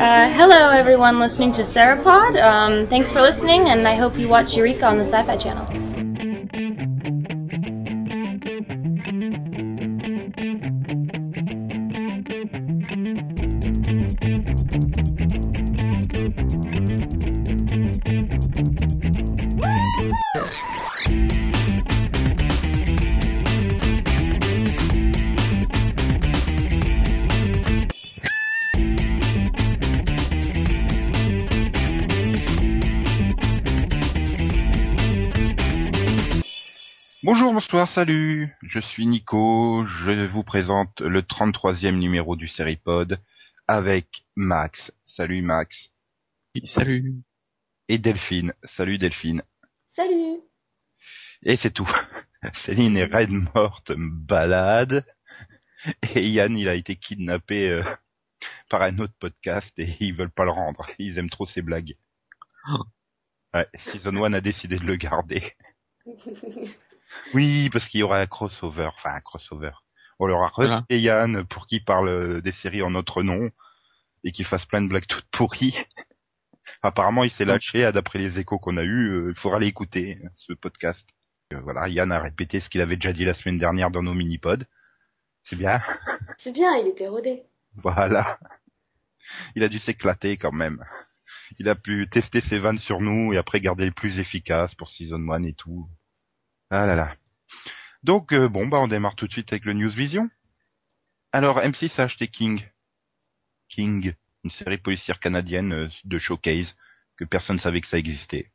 Uh, hello, everyone listening to Sarapod. Um, thanks for listening, and I hope you watch Eureka on the Sci Fi Channel. Bonsoir, salut. Je suis Nico. Je vous présente le 33e numéro du Seripod avec Max. Salut Max. Salut. Et Delphine. Salut Delphine. Salut. Et c'est tout. Céline est raide morte, balade. Et Yann, il a été kidnappé euh, par un autre podcast et ils veulent pas le rendre. Ils aiment trop ses blagues. Ouais, Season 1 a décidé de le garder. Oui, parce qu'il y aura un crossover, enfin un crossover. On leur a Voilà. recruté Yann pour qu'il parle euh, des séries en notre nom et qu'il fasse plein de blagues toutes pourries. Apparemment, il s'est lâché, ah, d'après les échos qu'on a eus, euh, il faudra l'écouter, ce podcast. Euh, voilà, Yann a répété ce qu'il avait déjà dit la semaine dernière dans nos mini-pods. C'est bien. C'est bien, il était rodé. Voilà. Il a dû s'éclater quand même. Il a pu tester ses vannes sur nous et après garder les plus efficaces pour Season 1 et tout. Ah là là. Donc euh, bon bah on démarre tout de suite avec le News Vision. Alors M6 a acheté King. King, une série policière canadienne euh, de showcase que personne savait que ça existait.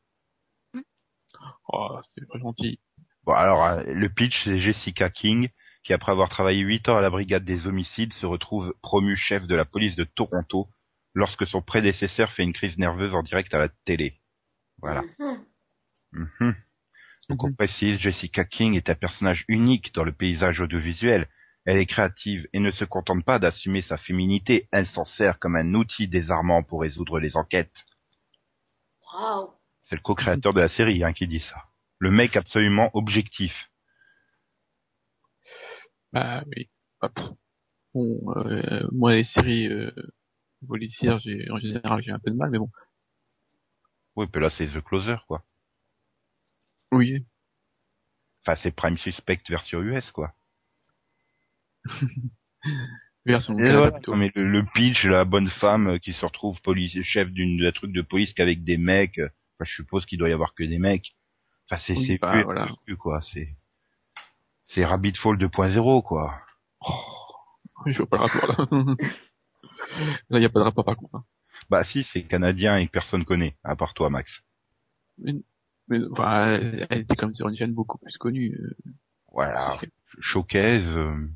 Oh, c'est pas gentil. Bon alors euh, le pitch c'est Jessica King qui après avoir travaillé 8 ans à la brigade des homicides se retrouve promue chef de la police de Toronto lorsque son prédécesseur fait une crise nerveuse en direct à la télé. Voilà. Mhm. Mhm. Donc on précise, Jessica King est un personnage unique dans le paysage audiovisuel. Elle est créative et ne se contente pas d'assumer sa féminité, elle s'en sert comme un outil désarmant pour résoudre les enquêtes. Waouh. C'est le co-créateur de la série hein, qui dit ça. Le mec absolument objectif. Bah oui. Hop. Bon, euh, moi les séries euh, policières, j'ai en général j'ai un peu de mal, mais bon. Oui, puis là c'est The Closer quoi. Oui. Enfin c'est Prime Suspect version US quoi. Version plutôt. mais le, le pitch, la bonne femme euh, qui se retrouve police, chef d'une d'un truc de police qu'avec des mecs. euh, Enfin, je suppose qu'il doit y avoir que des mecs. Enfin, c'est Oui, c'est bah, plus- voilà. plus, quoi. C'est c'est Rabbit Fall 2.0 quoi. Je vois pas le rapport là. là, y a pas de rapport par contre. hein. Bah si, c'est canadien et que personne connaît, à part toi, Max. Mais, mais bah, elle elle était comme sur une chaîne beaucoup plus connue. euh, Voilà. Showcase. euh,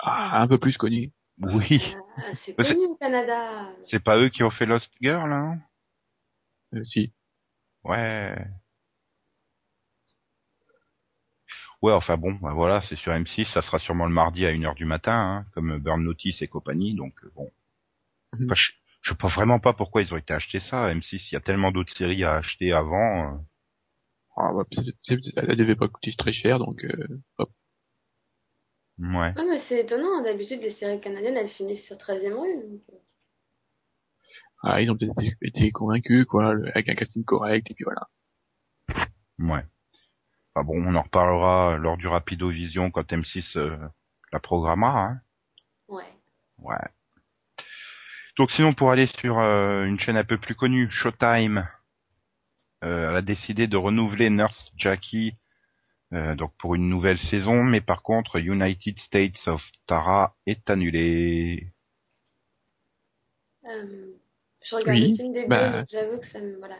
ah, un peu plus connue. Oui. Ah, c'est connu au Canada. C'est pas eux qui ont fait Lost Girl, hein? Euh, si. Ouais. Ouais, enfin bon, bah voilà, c'est sur M6, ça sera sûrement le mardi à 1h du matin, hein, comme Burn Notice et compagnie, donc euh, bon. Mhm. Enfin, je, je sais pas vraiment pas pourquoi ils ont été achetés ça, M6, il y a tellement d'autres séries à acheter avant. Ah, bah, elle devait pas coûter très cher, donc euh, hop. Ouais. Ah, mais c'est étonnant, d'habitude les séries canadiennes elles finissent sur 13 e rue. donc, euh. Ah, ils ont peut-être été- convaincus, quoi, avec un casting correct, et puis voilà. Ouais. Enfin bon, on en reparlera lors du Rapido Vision quand M6 euh, la programmera, hein. Ouais. Ouais. Donc sinon pour aller sur euh, une chaîne un peu plus connue, Showtime, elle a décidé de renouveler Nurse Jackie euh, donc pour une nouvelle saison, mais par contre United States of Tara est annulé. Euh, je regarde Oui, film des bah. deux, donc j'avoue que ça me. Voilà.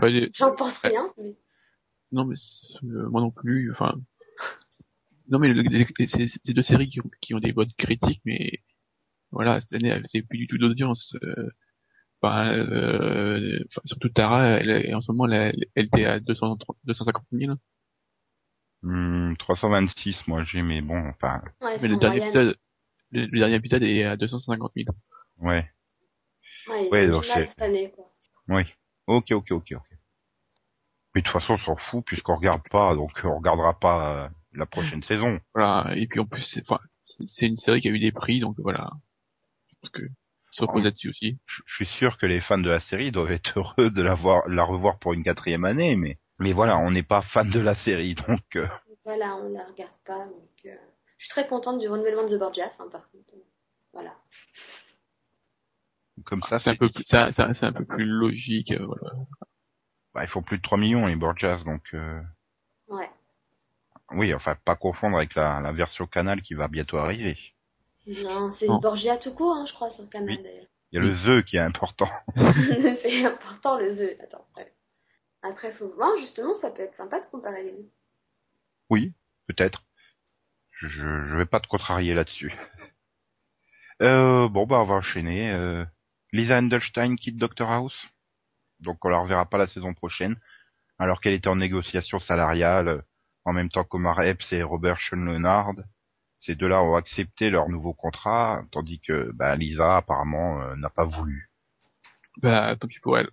Pas J'en pense rien, mais. Non, mais euh, moi non plus. Enfin, non, mais c'est deux séries qui ont, qui ont des bonnes critiques, mais voilà, cette année, c'est plus du tout d'audience. Euh, enfin, euh, surtout Tara, elle, est- en ce moment, elle, elle était à 230 250 000. Hmm, 326 moi j'ai, mais bon, enfin, Ouais, Mais le dernier épisode, le, le dernier épisode est à 250 000. ouais, Ouais, donc c'est- cette année, quoi. oui. Ok, ok, ok, ok. Mais de toute façon on s'en fout puisqu'on regarde pas, donc on regardera pas euh, la prochaine saison. Voilà. Et puis en plus, c'est enfin, c'est- c'est une série qui a eu des prix, donc voilà. Parce que se repose là-dessus aussi. Je je suis sûr que les fans de la série doivent être heureux de la voir, la revoir pour une quatrième année, mais mais voilà, on n'est pas fan de la série, donc euh, Voilà, on la regarde pas. Donc, euh, je suis très contente du renouvellement de The Borgias, hein, par contre. Voilà. comme ça, C'est un peu plus, c'est un peu plus logique, euh, voilà. bah, ils font plus de 3 millions les Borgias, donc euh, Ouais. oui, enfin pas confondre avec la, la version Canal qui va bientôt arriver. Non, c'est. Borgia tout court, hein, je crois, sur Canal Oui. d'ailleurs. Il y a le The qui est important. c'est important le The. Attends, ouais. Après, faut voir, justement, ça peut être sympa de comparer les deux. Oui, peut-être. Je, je vais pas te contrarier là-dessus. Euh, bon, bah, on va enchaîner. Euh, Lisa Endelstein quitte Dr House. Donc, on la reverra pas la saison prochaine. Alors qu'elle était en négociation salariale, euh, en même temps qu'Omar Epps et Robert Sean Leonard. Ces deux-là ont accepté leur nouveau contrat, tandis que bah, Lisa, apparemment, euh, n'a pas voulu. Bah, tant pis pour elle.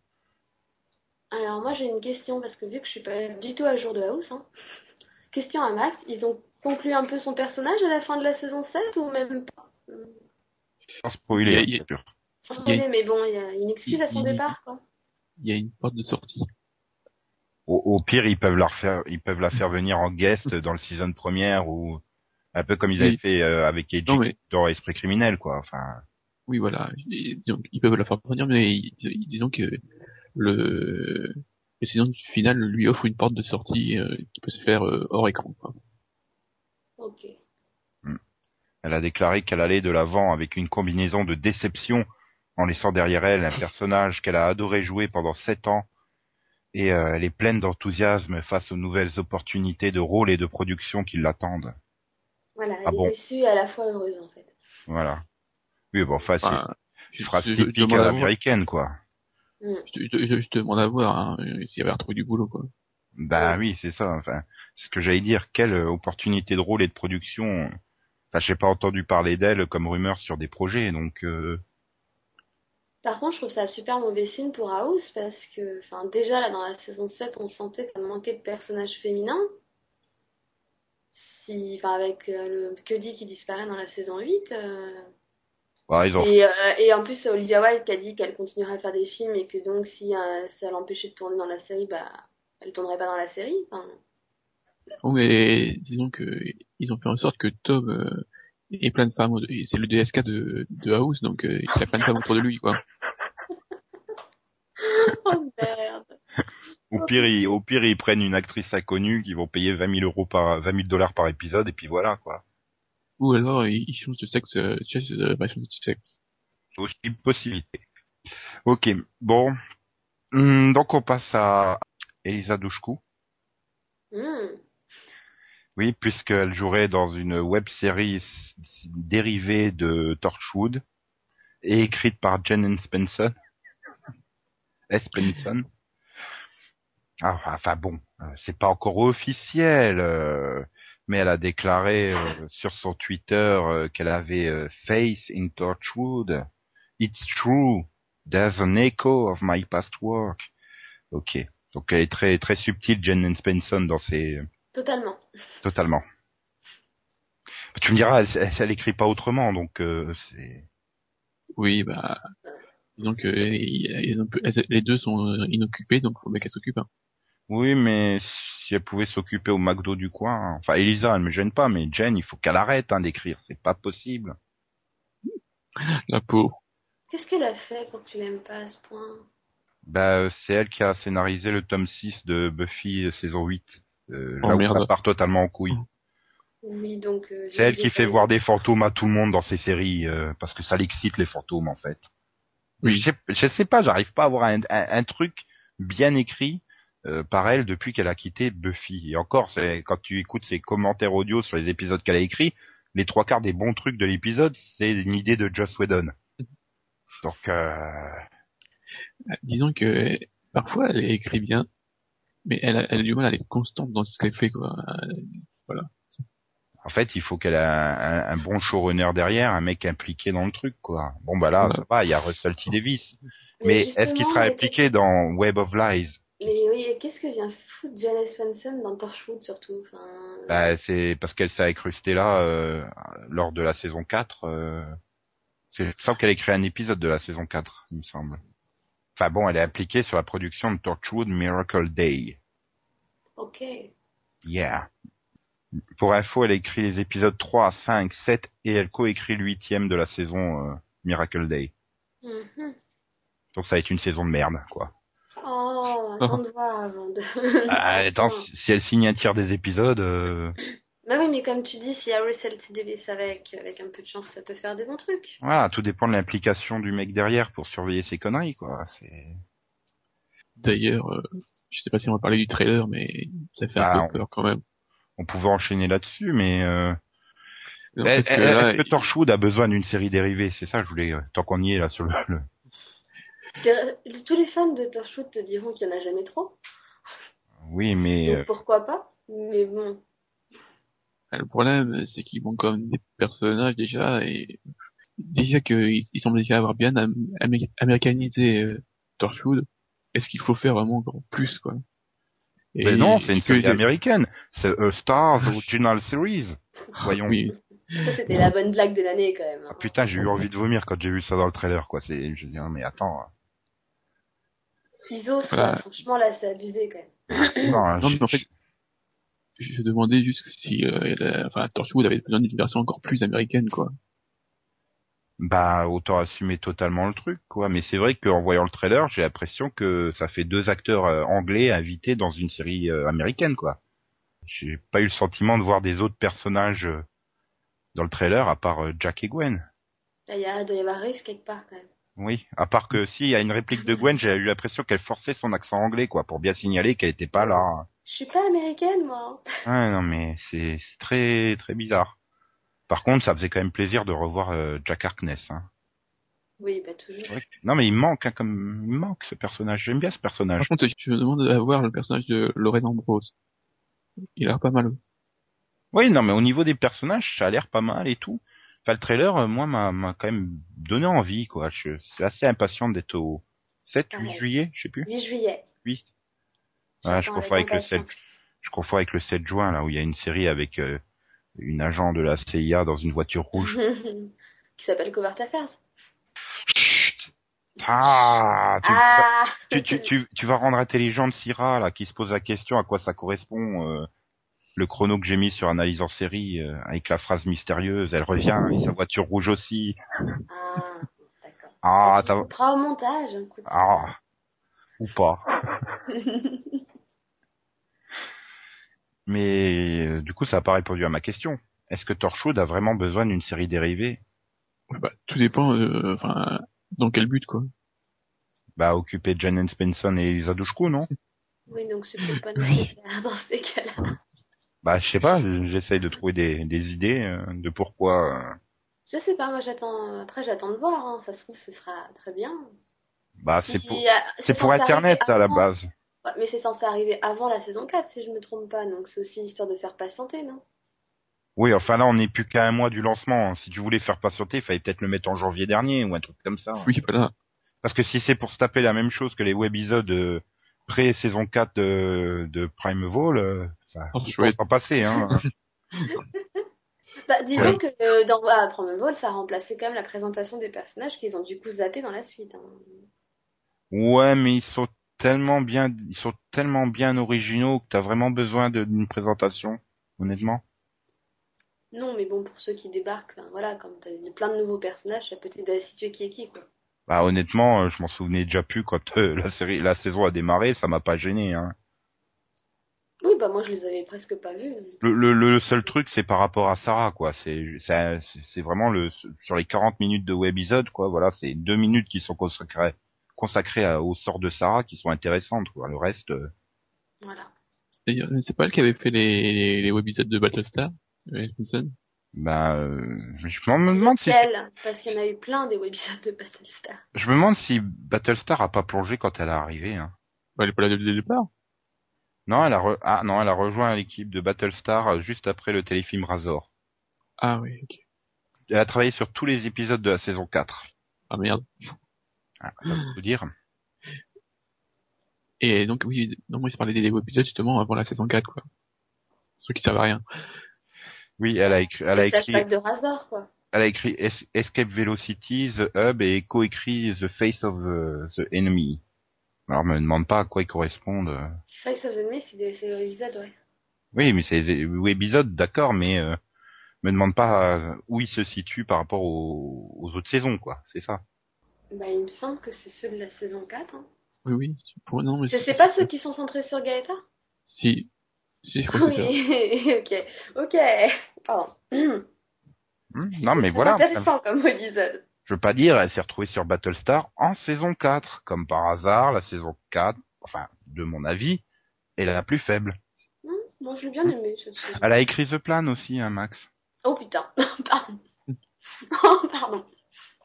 Alors, moi, j'ai une question, parce que vu que je suis pas du tout à jour de House, hein. Question à Max, ils ont conclu un peu son personnage à la fin de la saison 7 ou même pas? Sans spoiler, bien sûr. Sans Il y a- spoiler, mais bon, il y a une excuse à son il- départ, quoi. Il y a une porte de sortie. Au, au pire, ils peuvent la refaire, ils peuvent la faire venir en guest dans le season première ou un peu comme ils avaient Oui. fait euh, avec mais- dans Esprit criminel, quoi. Enfin, Oui, voilà. Disons ils peuvent la faire venir, mais disons que le, le saison finale lui offre une porte de sortie euh, qui peut se faire euh, hors écran. Quoi. Ok. elle a déclaré qu'elle allait de l'avant avec une combinaison de déception en laissant derrière elle un personnage qu'elle a adoré jouer pendant sept ans. Et euh, elle est pleine d'enthousiasme face aux nouvelles opportunités de rôle et de production qui l'attendent. Voilà, elle Ah est bon déçue et à la fois heureuse, en fait. Voilà. Oui, bon, enfin, c'est Enfin, une phrase typique à l'américaine, quoi. Mm. je, je, je- je te demande à voir hein, s'il y avait retrouvé du boulot. Quoi. Bah oui, c'est ça. Enfin, c'est ce que j'allais dire. Quelle euh, opportunité de rôle et de production. Enfin, j'ai pas entendu parler d'elle comme rumeur sur des projets, donc euh, Par contre, je trouve ça un super mauvais signe pour House parce que, enfin, déjà là dans la saison 7, on sentait que ça manquait de personnages féminins. Si, enfin, avec euh, le Cuddy qui disparaît dans la saison 8. euh, ils ont. Et, euh, et en plus, Olivia Wilde qui a dit qu'elle continuerait à faire des films et que donc si euh, ça l'empêchait de tourner dans la série, bah, elle tournerait pas dans la série. Enfin, Oh, mais disons que ils ont fait en sorte que Tom euh, ait plein de femmes. C'est le DSK de, de House, donc euh, il a plein de femmes autour de lui. quoi. oh merde. Au pire, ils, au pire, ils prennent une actrice inconnue qui vont payer 20 000 euros par, 20 000 dollars par épisode, et puis voilà, quoi. Ou alors ils changent de sexe, euh, tu sais, euh, bah, ils changent de sexe. C'est aussi une possibilité. Ok, bon. Hum, donc on passe à Elisa Douchkou. Hmm. Oui, puisqu'elle jouerait dans une web série s- s- dérivée de Torchwood et écrite par Jen Spencer. Spencer. Ah, enfin bon, euh, c'est pas encore officiel, euh, mais elle a déclaré euh, sur son Twitter euh, qu'elle avait euh, Face in Torchwood. It's true. There's an echo of my past work. Ok. Donc elle est très très subtile, Jen Spencer dans ses Totalement. Totalement. Mais tu me diras, elle, elle, elle écrit pas autrement, donc euh, c'est. Oui, bah disons que euh, les deux sont inoccupées, donc faut bien qu'elles s'occupent. hein. Oui, mais si elle pouvait s'occuper au McDo du coin, hein. enfin Elisa, elle me gêne pas, mais Jen, il faut qu'elle arrête hein, d'écrire, c'est pas possible. La pauvre. Qu'est-ce qu'elle a fait pour que tu l'aimes pas à ce point? Bah, euh, c'est elle qui a scénarisé le tome 6 de Buffy euh, saison 8. Euh, Oh, là où ça part totalement en couille. Oui, donc. euh, C'est elle qui fait voir des fantômes à tout le monde dans ses séries, euh, parce que ça l'excite les fantômes en fait. Oui. Je sais, je sais pas, j'arrive pas à avoir un, un- un truc bien écrit euh, par elle depuis qu'elle a quitté Buffy. Et encore, c'est quand tu écoutes ses commentaires audio sur les épisodes qu'elle a écrits, les trois quarts des bons trucs de l'épisode, c'est une idée de Joss Whedon. Donc, euh, Ah, Disons que parfois elle écrit bien, mais elle a, elle a du mal à être constante dans ce qu'elle fait quoi. Euh, en fait, il faut qu'elle ait un, un- un bon showrunner derrière, un mec impliqué dans le truc, quoi. Bon, bah là, Voilà. ça va, il y a Russell T. Davis. Mais est-ce qu'il sera impliqué dans Web of Lies? Mais oui, et qu'est-ce que vient foutre Janice Swenson dans Torchwood surtout enfin... Bah, c'est parce qu'elle s'est incrustée là euh, lors de la saison 4. euh, il me semble qu'elle a écrit un épisode de la saison 4, il me semble. Enfin bon, elle est appliquée sur la production de Torchwood Miracle Day. Ok. Yeah. Pour info, elle a écrit les épisodes 3, 5, 7 et elle coécrit le huitième de la saison euh, Miracle Day. Mhm. Donc ça va être une saison de merde, quoi. Oh, attends de voir avant de... Ah, attends, si si elle signe un tiers des épisodes, euh, Bah oui, mais comme tu dis, si Harry se dévisse avec, avec un peu de chance, ça peut faire des bons trucs. voilà, tout dépend de l'implication du mec derrière pour surveiller ses conneries, quoi. C'est D'ailleurs, euh, je sais pas si on va parler du trailer, mais ça fait Bah, un on- peu peur quand même. on pouvait enchaîner là-dessus, mais euh, que est- là, est-ce que Torchwood a besoin d'une série dérivée? C'est ça, que je voulais euh, tant qu'on y est là sur le. Tous les fans de Torchwood te diront qu'il y en a jamais trop. Oui, mais Donc euh, pourquoi pas Mais bon. le problème, c'est qu'ils vont comme des personnages déjà, et déjà qu'ils ils semblent déjà avoir bien am- amé- américanisé euh, Torchwood. Est-ce qu'il faut faire vraiment encore plus, quoi? Et mais non, c'est une série américaine. C'est A Stars Original Series. Voyons. Oui, Ça, c'était la bonne blague de l'année quand même. hein. Ah, putain, j'ai eu envie de vomir quand j'ai vu ça dans le trailer, quoi. C'est, je dis, non, mais attends. Ils osent, Voilà. quoi. franchement, là, c'est abusé quand même. Non, Non, je- mais en fait, je demandais juste si euh, la- enfin, Torchwood avait besoin d'une version encore plus américaine, quoi. Bah, autant assumer totalement le truc, quoi. Mais c'est vrai qu'en voyant le trailer, j'ai l'impression que ça fait deux acteurs euh, anglais invités dans une série euh, américaine, quoi. J'ai pas eu le sentiment de voir des autres personnages euh, dans le trailer, à part Jack et Gwen. Il y a, doit y avoir risque quelque part quand même. Oui, à part que si, il y a une réplique de Gwen, j'ai eu l'impression qu'elle forçait son accent anglais, quoi, pour bien signaler qu'elle était pas là. Je suis pas américaine, moi. Ouais, non, mais c'est très très bizarre. Par contre, ça faisait quand même plaisir de revoir euh, Jack Harkness. Hein. Oui, bah toujours. Non, mais il manque, hein, comme il manque ce personnage. J'aime bien ce personnage. Par contre, je me demande à voir le personnage de Lorraine Ambrose. Il a l'air pas mal. Oui, non, mais au niveau des personnages, ça a l'air pas mal et tout. Enfin, le trailer, euh, moi, m'a quand même donné envie, quoi. Je suis assez impatient d'être au 7, 8 Pareil. juillet, je sais plus. 8 juillet. 8. Ouais, je confonds avec le 7. impatience. Je confonds avec le 7 juin, là, où il y a une série avec euh, une agent de la CIA dans une voiture rouge. Qui s'appelle Covert Affairs. Chut Ah, tu, Ah tu, tu, tu, tu vas rendre intelligente Syrah, là, qui se pose la question à quoi ça correspond, euh, le chrono que j'ai mis sur analyse en série, euh, avec la phrase mystérieuse, elle revient, et sa voiture rouge aussi. Ah, d'accord. Ah, tu au montage. écoute. ah, ou pas. Mais, euh, du coup, ça n'a pas répondu à ma question. Est-ce que Torchwood a vraiment besoin d'une série dérivée? Ouais, bah, tout dépend, euh, enfin, dans quel but, quoi. Bah, occuper Jen Spenson et Elisa Dushku, non? oui, donc c'est pas nécessaire dans ces cas-là. Bah, je sais pas, j'essaye de trouver des, des idées euh, de pourquoi. euh, Je sais pas, moi j'attends. Après, j'attends de voir. Hein. Ça se trouve, ce sera très bien. Bah, c'est pour, c'est pour Internet, ça, à la base. Ouais, mais c'est censé arriver avant la saison 4, si je me trompe pas. Donc c'est aussi histoire de faire patienter, non? Oui, enfin là, on n'est plus qu'à un mois du lancement. Si tu voulais faire patienter, il fallait peut-être le mettre en janvier dernier ou un truc comme ça. Oui, voilà. Parce que si c'est pour se taper la même chose que les webisodes euh, pré-saison 4 de, de Prime Vol, euh, ça Oh, faut chouette. s'en passer. Hein. Bah, disons Ouais. que euh, dans ah, Prime Vol, ça a remplacé quand même la présentation des personnages qu'ils ont du coup zappé dans la suite. hein. ouais, mais ils sont tellement bien, ils sont tellement bien originaux que t'as vraiment besoin d'une présentation, honnêtement. Non, mais bon, pour ceux qui débarquent, voilà, comme t'as plein de nouveaux personnages, ça peut t'aider à situer qui est qui, quoi. Bah honnêtement, euh, je m'en souvenais déjà plus quand euh, la série, la saison a démarré, ça m'a pas gêné. Hein. Oui, bah moi je les avais presque pas vus. Le, le, le seul truc, c'est par rapport à Sarah, quoi. C'est c'est c'est vraiment le sur les 40 minutes de webisode, quoi. Voilà, c'est deux minutes qui sont consacrées consacrées à- au sort de Sarah qui sont intéressantes, quoi. Le reste, euh, Voilà. D'ailleurs, c'est pas elle qui avait fait les, les, les webisodes de Battlestar, euh, Ben, euh, je me demande si Elle, parce qu'il y en a eu plein des webisodes de Battlestar. je me demande si Battlestar a pas plongé quand elle est arrivée. Hein. Bah, Elle est pas là dès le départ. Non, elle a re- ah non, elle a rejoint l'équipe de Battlestar euh, juste après le téléfilm Razor. Ah oui, ok. Elle a travaillé sur tous les épisodes de la saison 4. Ah merde. Ah, ça veut dire. Et donc oui, non, moi je parlais des webisodes justement avant la saison 4, quoi. Ceux qui servent à rien. Oui, elle a écrit, elle a écrit, flashback de Razor, quoi. elle a écrit Es- Escape Velocity, The Hub et co-écrit The Face of the, the Enemy. Alors me demande pas à quoi ils correspondent. Face of the Enemy, c'est l'épisode, ouais. Oui, mais c'est des épisodes, d'accord, mais euh, me demande pas euh, où ils se situent par rapport aux, aux autres saisons, quoi. C'est ça. Bah, il me semble que c'est ceux de la saison 4. Hein. Oui, oui. Pour... Non, mais Je sais pas ceux qui sont centrés sur Gaëta Si. Si, je crois que c'est ça. Oui, ok. Ok. Pardon. Hmm, non, mais voilà. intéressant comme épisode. Je veux pas dire, elle s'est retrouvée sur Battlestar en saison 4. Comme par hasard, la saison 4, enfin, de mon avis, est la plus faible. Moi, je l'ai bien aimé, cette. Elle a écrit The Plan aussi, hein, Max. Oh putain, pardon. Oh, pardon.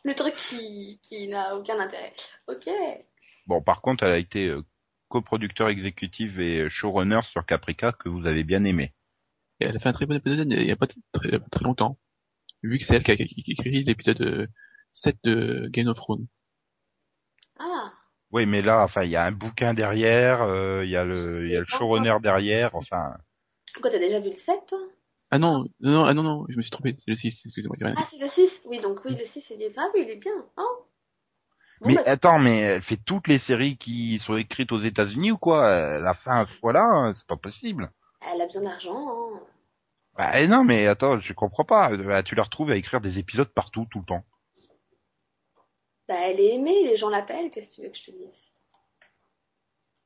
Le truc qui, qui n'a aucun intérêt. Ok. Bon, par contre, elle a été euh, coproducteur exécutif et showrunner sur Caprica que vous avez bien aimé. Et elle a fait un très bon épisode il y a pas très, très longtemps. Vu que c'est elle qui a, écrit l'épisode euh, 7 de Game of Thrones. Ah. Oui, mais là, enfin, il y a un bouquin derrière, euh, il y a le, il y a le showrunner derrière, enfin. Quoi, t'as déjà vu le 7, toi? Ah non, non, non, ah non, non, je me suis trompé, c'est le 6, excusez-moi, Ah, c'est le 6 Oui, donc oui, le 6, il est... Ah oui, il est bien. Oh. Mais bah, attends, mais elle fait toutes les séries qui sont écrites aux États-Unis ou quoi? La fin à ce point-là, c'est pas possible. elle a besoin d'argent. Hein. Bah eh non, mais attends, je comprends pas. Euh, Tu la retrouves à écrire des épisodes partout, tout le temps. Bah, elle est aimée, les gens l'appellent, qu'est-ce que tu veux que je te dise?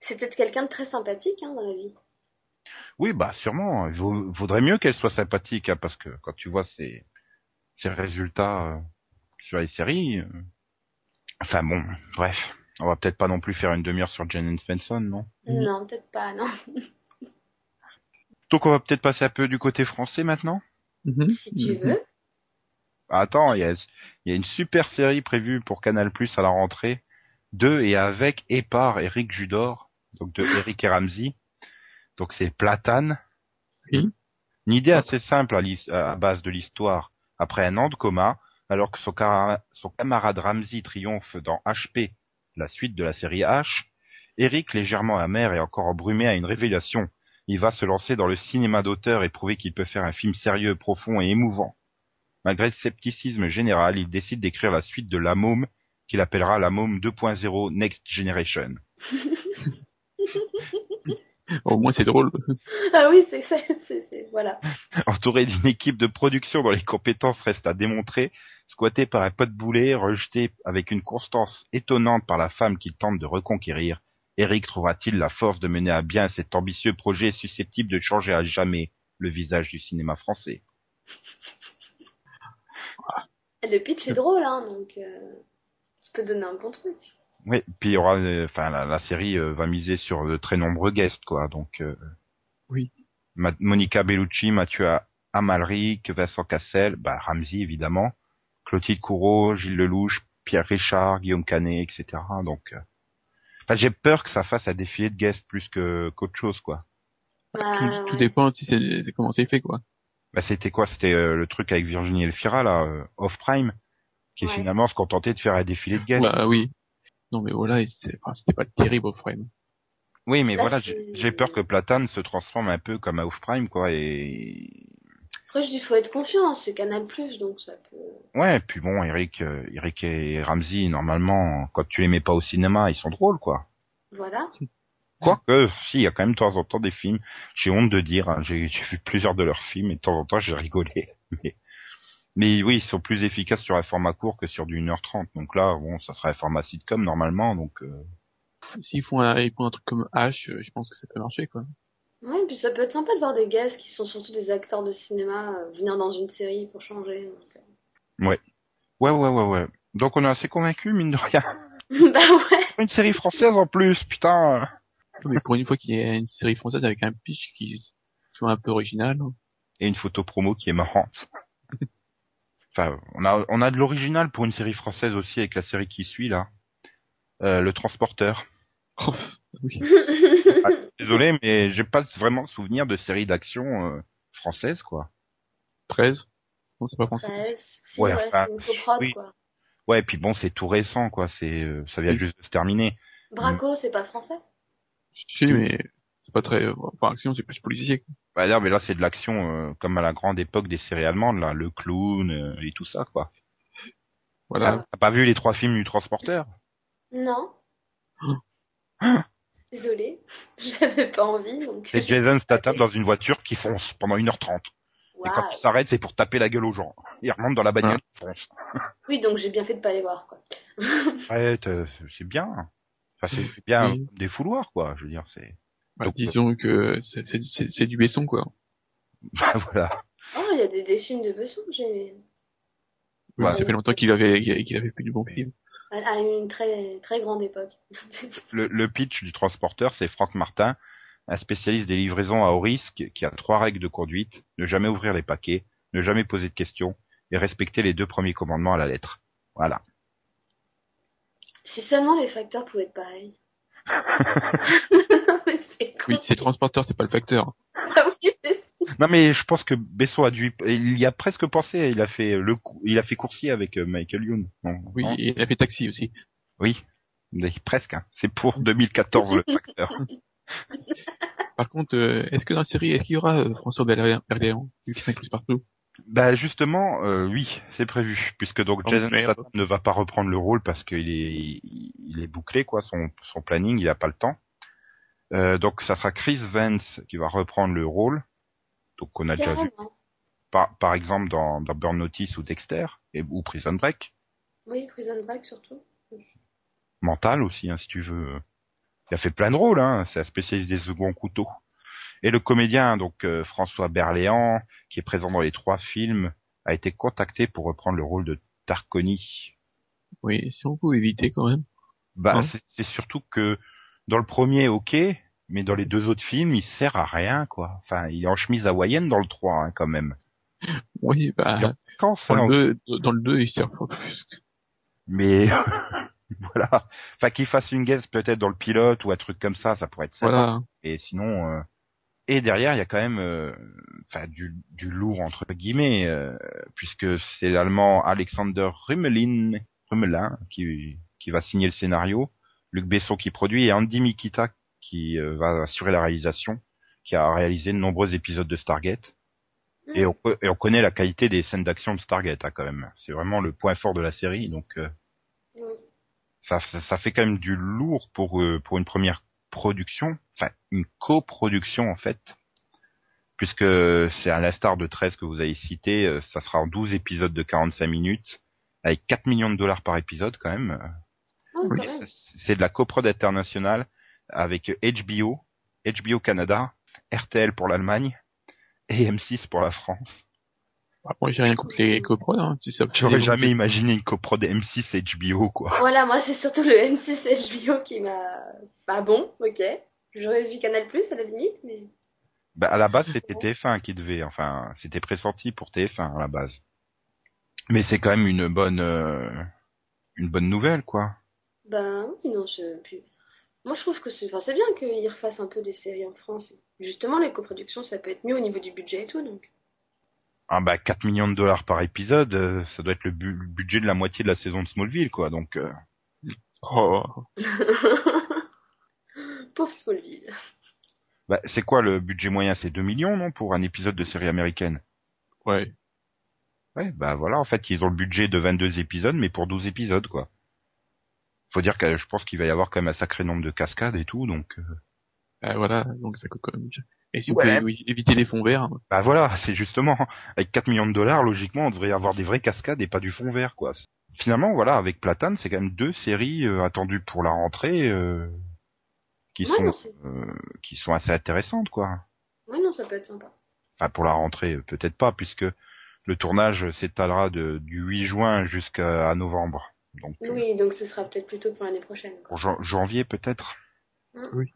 C'est peut-être quelqu'un de très sympathique hein, dans la vie. Oui, bah sûrement. Il vaudrait mieux qu'elle soit sympathique, hein, parce que quand tu vois ses, ses résultats euh, sur les séries, euh, enfin bon, bref, on va peut-être pas non plus faire une demi-heure sur Jane Svensson, non? Non, peut-être pas, non. Donc on va peut-être passer un peu du côté français maintenant? Mhm, Si tu mhm. veux. Ah, Attends, il y a, il y a une super série prévue pour Canal Plus à la rentrée, de et avec et par Eric Judor, donc de Eric et Ramsey. Donc c'est Platane. Oui. Une idée assez simple à base de l'histoire. Après un an de coma, alors que son, camarade Ramsey triomphe dans HP, la suite de la série H, Eric, légèrement amer et encore embrumé, a une révélation. Il va se lancer dans le cinéma d'auteur et prouver qu'il peut faire un film sérieux, profond et émouvant. Malgré le scepticisme général, il décide d'écrire la suite de La Môme, qu'il appellera La Môme 2.0 Next Generation. Au moins c'est drôle. Ah oui, c'est c'est c'est- c'est- Voilà. Entouré d'une équipe de production dont les compétences restent à démontrer, squatté par un pote boulet, rejeté avec une constance étonnante par la femme qu'il tente de reconquérir, Eric trouvera-t-il la force de mener à bien cet ambitieux projet susceptible de changer à jamais le visage du cinéma français? Le pitch est drôle, hein, donc euh, ça peut donner un bon truc. Oui, puis il y aura, euh, enfin la, la série euh, va miser sur de très nombreux guests, quoi. Donc euh, Oui. Ma- Monica Bellucci, Mathieu Amalric, Vincent Cassel, bah Ramsey évidemment, Clotilde Courreau, Gilles Lelouch, Pierre Richard, Guillaume Canet, etc. Donc, euh, enfin j'ai peur que ça fasse un défilé de guests plus que qu'autre chose, quoi. Bah, tout, tout ouais. dépend si c'est comment c'est fait, quoi. Bah c'était quoi? C'était euh, le truc avec Virginie Elfira là, euh, Off Prime, qui Ouais. finalement se contentait de faire un défilé de guests. Bah oui. Non mais voilà, enfin, c'était pas terrible au frame. Oui, mais Là, voilà, j'ai peur que Platane se transforme un peu comme un Off Prime, quoi, et Après, je dis, faut être confiant, c'est Canal Plus, donc ça peut. Ouais, puis bon, Eric, euh, Eric et Ramsey, normalement, quand tu les mets pas au cinéma, ils sont drôles, quoi. Voilà. Quoique, si, il y a quand même de temps en temps des films. J'ai honte de dire, hein, j'ai vu plusieurs de leurs films et de temps en temps j'ai rigolé. Mais, mais oui, ils sont plus efficaces sur un format court que sur du 1h30. Donc là, bon, ça serait un format sitcom normalement. Donc euh, S'ils font un, ils font un truc comme H, euh, je pense que ça peut marcher, quoi. Ouais, puis ça peut être sympa de voir des guests qui sont surtout des acteurs de cinéma euh, venir dans une série pour changer. donc, euh. ouais, ouais, ouais, ouais. Donc on est assez convaincus, mine de rien. bah ouais. Une série française en plus, putain. Mais pour une fois qu'il y a une série française avec un pitch qui soit un peu original. et une photo promo qui est marrante. enfin, on a on a de l'original pour une série française aussi avec la série qui suit là, Euh, le transporteur. Oui. Ah, désolé, mais j'ai pas vraiment souvenir de série d'action euh, française quoi. 13. Non, c'est pas français. 13. Si, Ouais, ouais, enfin, c'est une coprode, oui. quoi. Ouais, puis bon, c'est tout récent quoi. C'est euh, ça vient Oui. juste de se terminer. Braco, c'est pas français? Si, mais c'est pas très, enfin action, c'est plus policier. quoi. Bah non, mais là c'est de l'action euh, comme à la grande époque des séries allemandes, là, le clown euh, et tout ça, quoi. Voilà. T'as pas vu les trois films du transporteur? Non. Hein Désolée, j'avais pas envie. Donc C'est Jason Statham dans une voiture qui fonce pendant 1h30. Et quand il s'arrête, c'est pour taper la gueule aux gens. Il remonte dans la bagnole, il fonce. Oui, donc j'ai bien fait de pas les voir, quoi. Arrête, euh, c'est bien. Enfin, c'est bien Oui. des fouloirs, quoi. Je veux dire, c'est... Bah, Donc, disons que c'est- c'est c'est- c'est du Besson, quoi. Bah, voilà. Oh, il y a des, des films de Besson, j'ai Oui, Ouais. Ça fait longtemps qu'il avait, qu'il avait fait du bon film. À, une très très grande époque. Le, le pitch du transporteur, c'est Franck Martin, un spécialiste des livraisons à haut risque qui a trois règles de conduite. Ne jamais ouvrir les paquets, ne jamais poser de questions et respecter les deux premiers commandements à la lettre. Voilà. si seulement les facteurs pouvaient être pareils. Mais c'est con. Oui, c'est transporteur, c'est pas le facteur. Ah oui, mais- Non mais je pense que Besson a dû, il y a presque pensé. Il a fait le, il a fait coursier avec euh, Michael Youn. Non, Oui, non? il a fait taxi aussi. oui, Mais presque. hein. C'est pour 2014 le facteur. Par contre, euh, est-ce que dans la série, est-ce qu'il y aura euh, François Berléand, vu qu'il s'incluse partout? Bah justement, euh, oui, c'est prévu, puisque donc Oh, Jason. Statham ne va pas reprendre le rôle parce qu'il est, il est bouclé quoi, son, son planning, il a pas le temps. Euh, donc ça sera Chris Vance qui va reprendre le rôle, donc qu'on a déjà vu par, par exemple dans, dans Burn Notice ou Dexter et, ou Prison Break, Oui, Prison Break surtout. Mental aussi hein, si tu veux. Il a fait plein de rôles, hein, c'est un spécialiste des seconds couteaux. Et le comédien donc euh, François Berléand, qui est présent dans les trois films, a été contacté pour reprendre le rôle de Tarconi. Oui, si on pouvait éviter quand même. Bah, Hein c'est- c'est surtout que dans le premier, ok, mais dans les deux autres films, il sert à rien, quoi. Enfin, il est en chemise hawaïenne dans le 3, hein, quand même. Oui, bah, vacances, hein, dans le 2, dans le 2, il sert pas plus. mais voilà. Enfin, qu'il fasse une guest peut-être dans le pilote ou un truc comme ça, ça pourrait être sympa. Voilà. Et sinon, euh, et derrière, il y a quand même, euh, enfin, du, du lourd entre guillemets, euh, puisque c'est l'allemand Alexander Rummelin, Rummelin qui, qui va signer le scénario, Luc Besson qui produit et Andy Mikita qui euh, va assurer la réalisation, qui a réalisé de nombreux épisodes de Stargate. Et on, co- et on connaît la qualité des scènes d'action de Stargate, hein, quand même. C'est vraiment le point fort de la série, donc euh, Oui. ça, ça, ça fait quand même du lourd pour euh, pour une première production, enfin une coproduction en fait, puisque c'est à l'instar de 13 que vous avez cité, euh, ça sera en 12 épisodes de 45 minutes, avec 4 millions de dollars par épisode quand même. Ah, c'est- C'est de la coprod internationale avec HBO, HBO Canada, RTL pour l'Allemagne et M6 pour la France. Bah, moi, j'ai rien contre les coprods, hein, si ça J'aurais jamais imaginé une coprod M6 et HBO quoi. Voilà, moi c'est surtout le M6 HBO qui m'a. Bah bon, ok. J'aurais vu Canal Plus à la limite, mais. Bah, à la base, c'était TF1 qui devait, enfin, c'était pressenti pour TF1 à la base. Mais c'est quand même une bonne, euh, une bonne nouvelle, quoi. Ben oui, non, je. Moi je trouve que c'est enfin, c'est bien qu'ils refassent un peu des séries en France. Justement, les coproductions ça peut être mieux au niveau du budget et tout, donc. Ah bah, 4 millions de dollars par épisode, euh, ça doit être le, bu- le budget de la moitié de la saison de Smallville, quoi. Donc, euh, Oh, Pauvre Smallville. bah, c'est quoi le budget moyen? C'est 2 millions, non, pour un épisode de série américaine? Ouais. Ouais, bah voilà, en fait, ils ont le budget de 22 épisodes, mais pour 12 épisodes, quoi. Faut dire que je pense qu'il va y avoir quand même un sacré nombre de cascades et tout, donc... euh, Euh, voilà, donc ça coûte quand même. Et si vous pouvez oui, éviter les fonds verts, Bah voilà, c'est justement avec 4 millions de dollars, logiquement, on devrait avoir des vraies cascades et pas du fond vert, quoi. Finalement, voilà, avec Platane, c'est quand même deux séries euh, attendues pour la rentrée euh, qui Ouais, sont euh, qui sont assez intéressantes, quoi. Ouais, non, ça peut être sympa. Enfin, pour la rentrée, peut-être pas, puisque le tournage s'étalera de du 8 juin jusqu'à novembre. Donc euh, Oui, donc ce sera peut-être plutôt pour l'année prochaine. quoi. pour jan- janvier peut-être. Mm. Oui.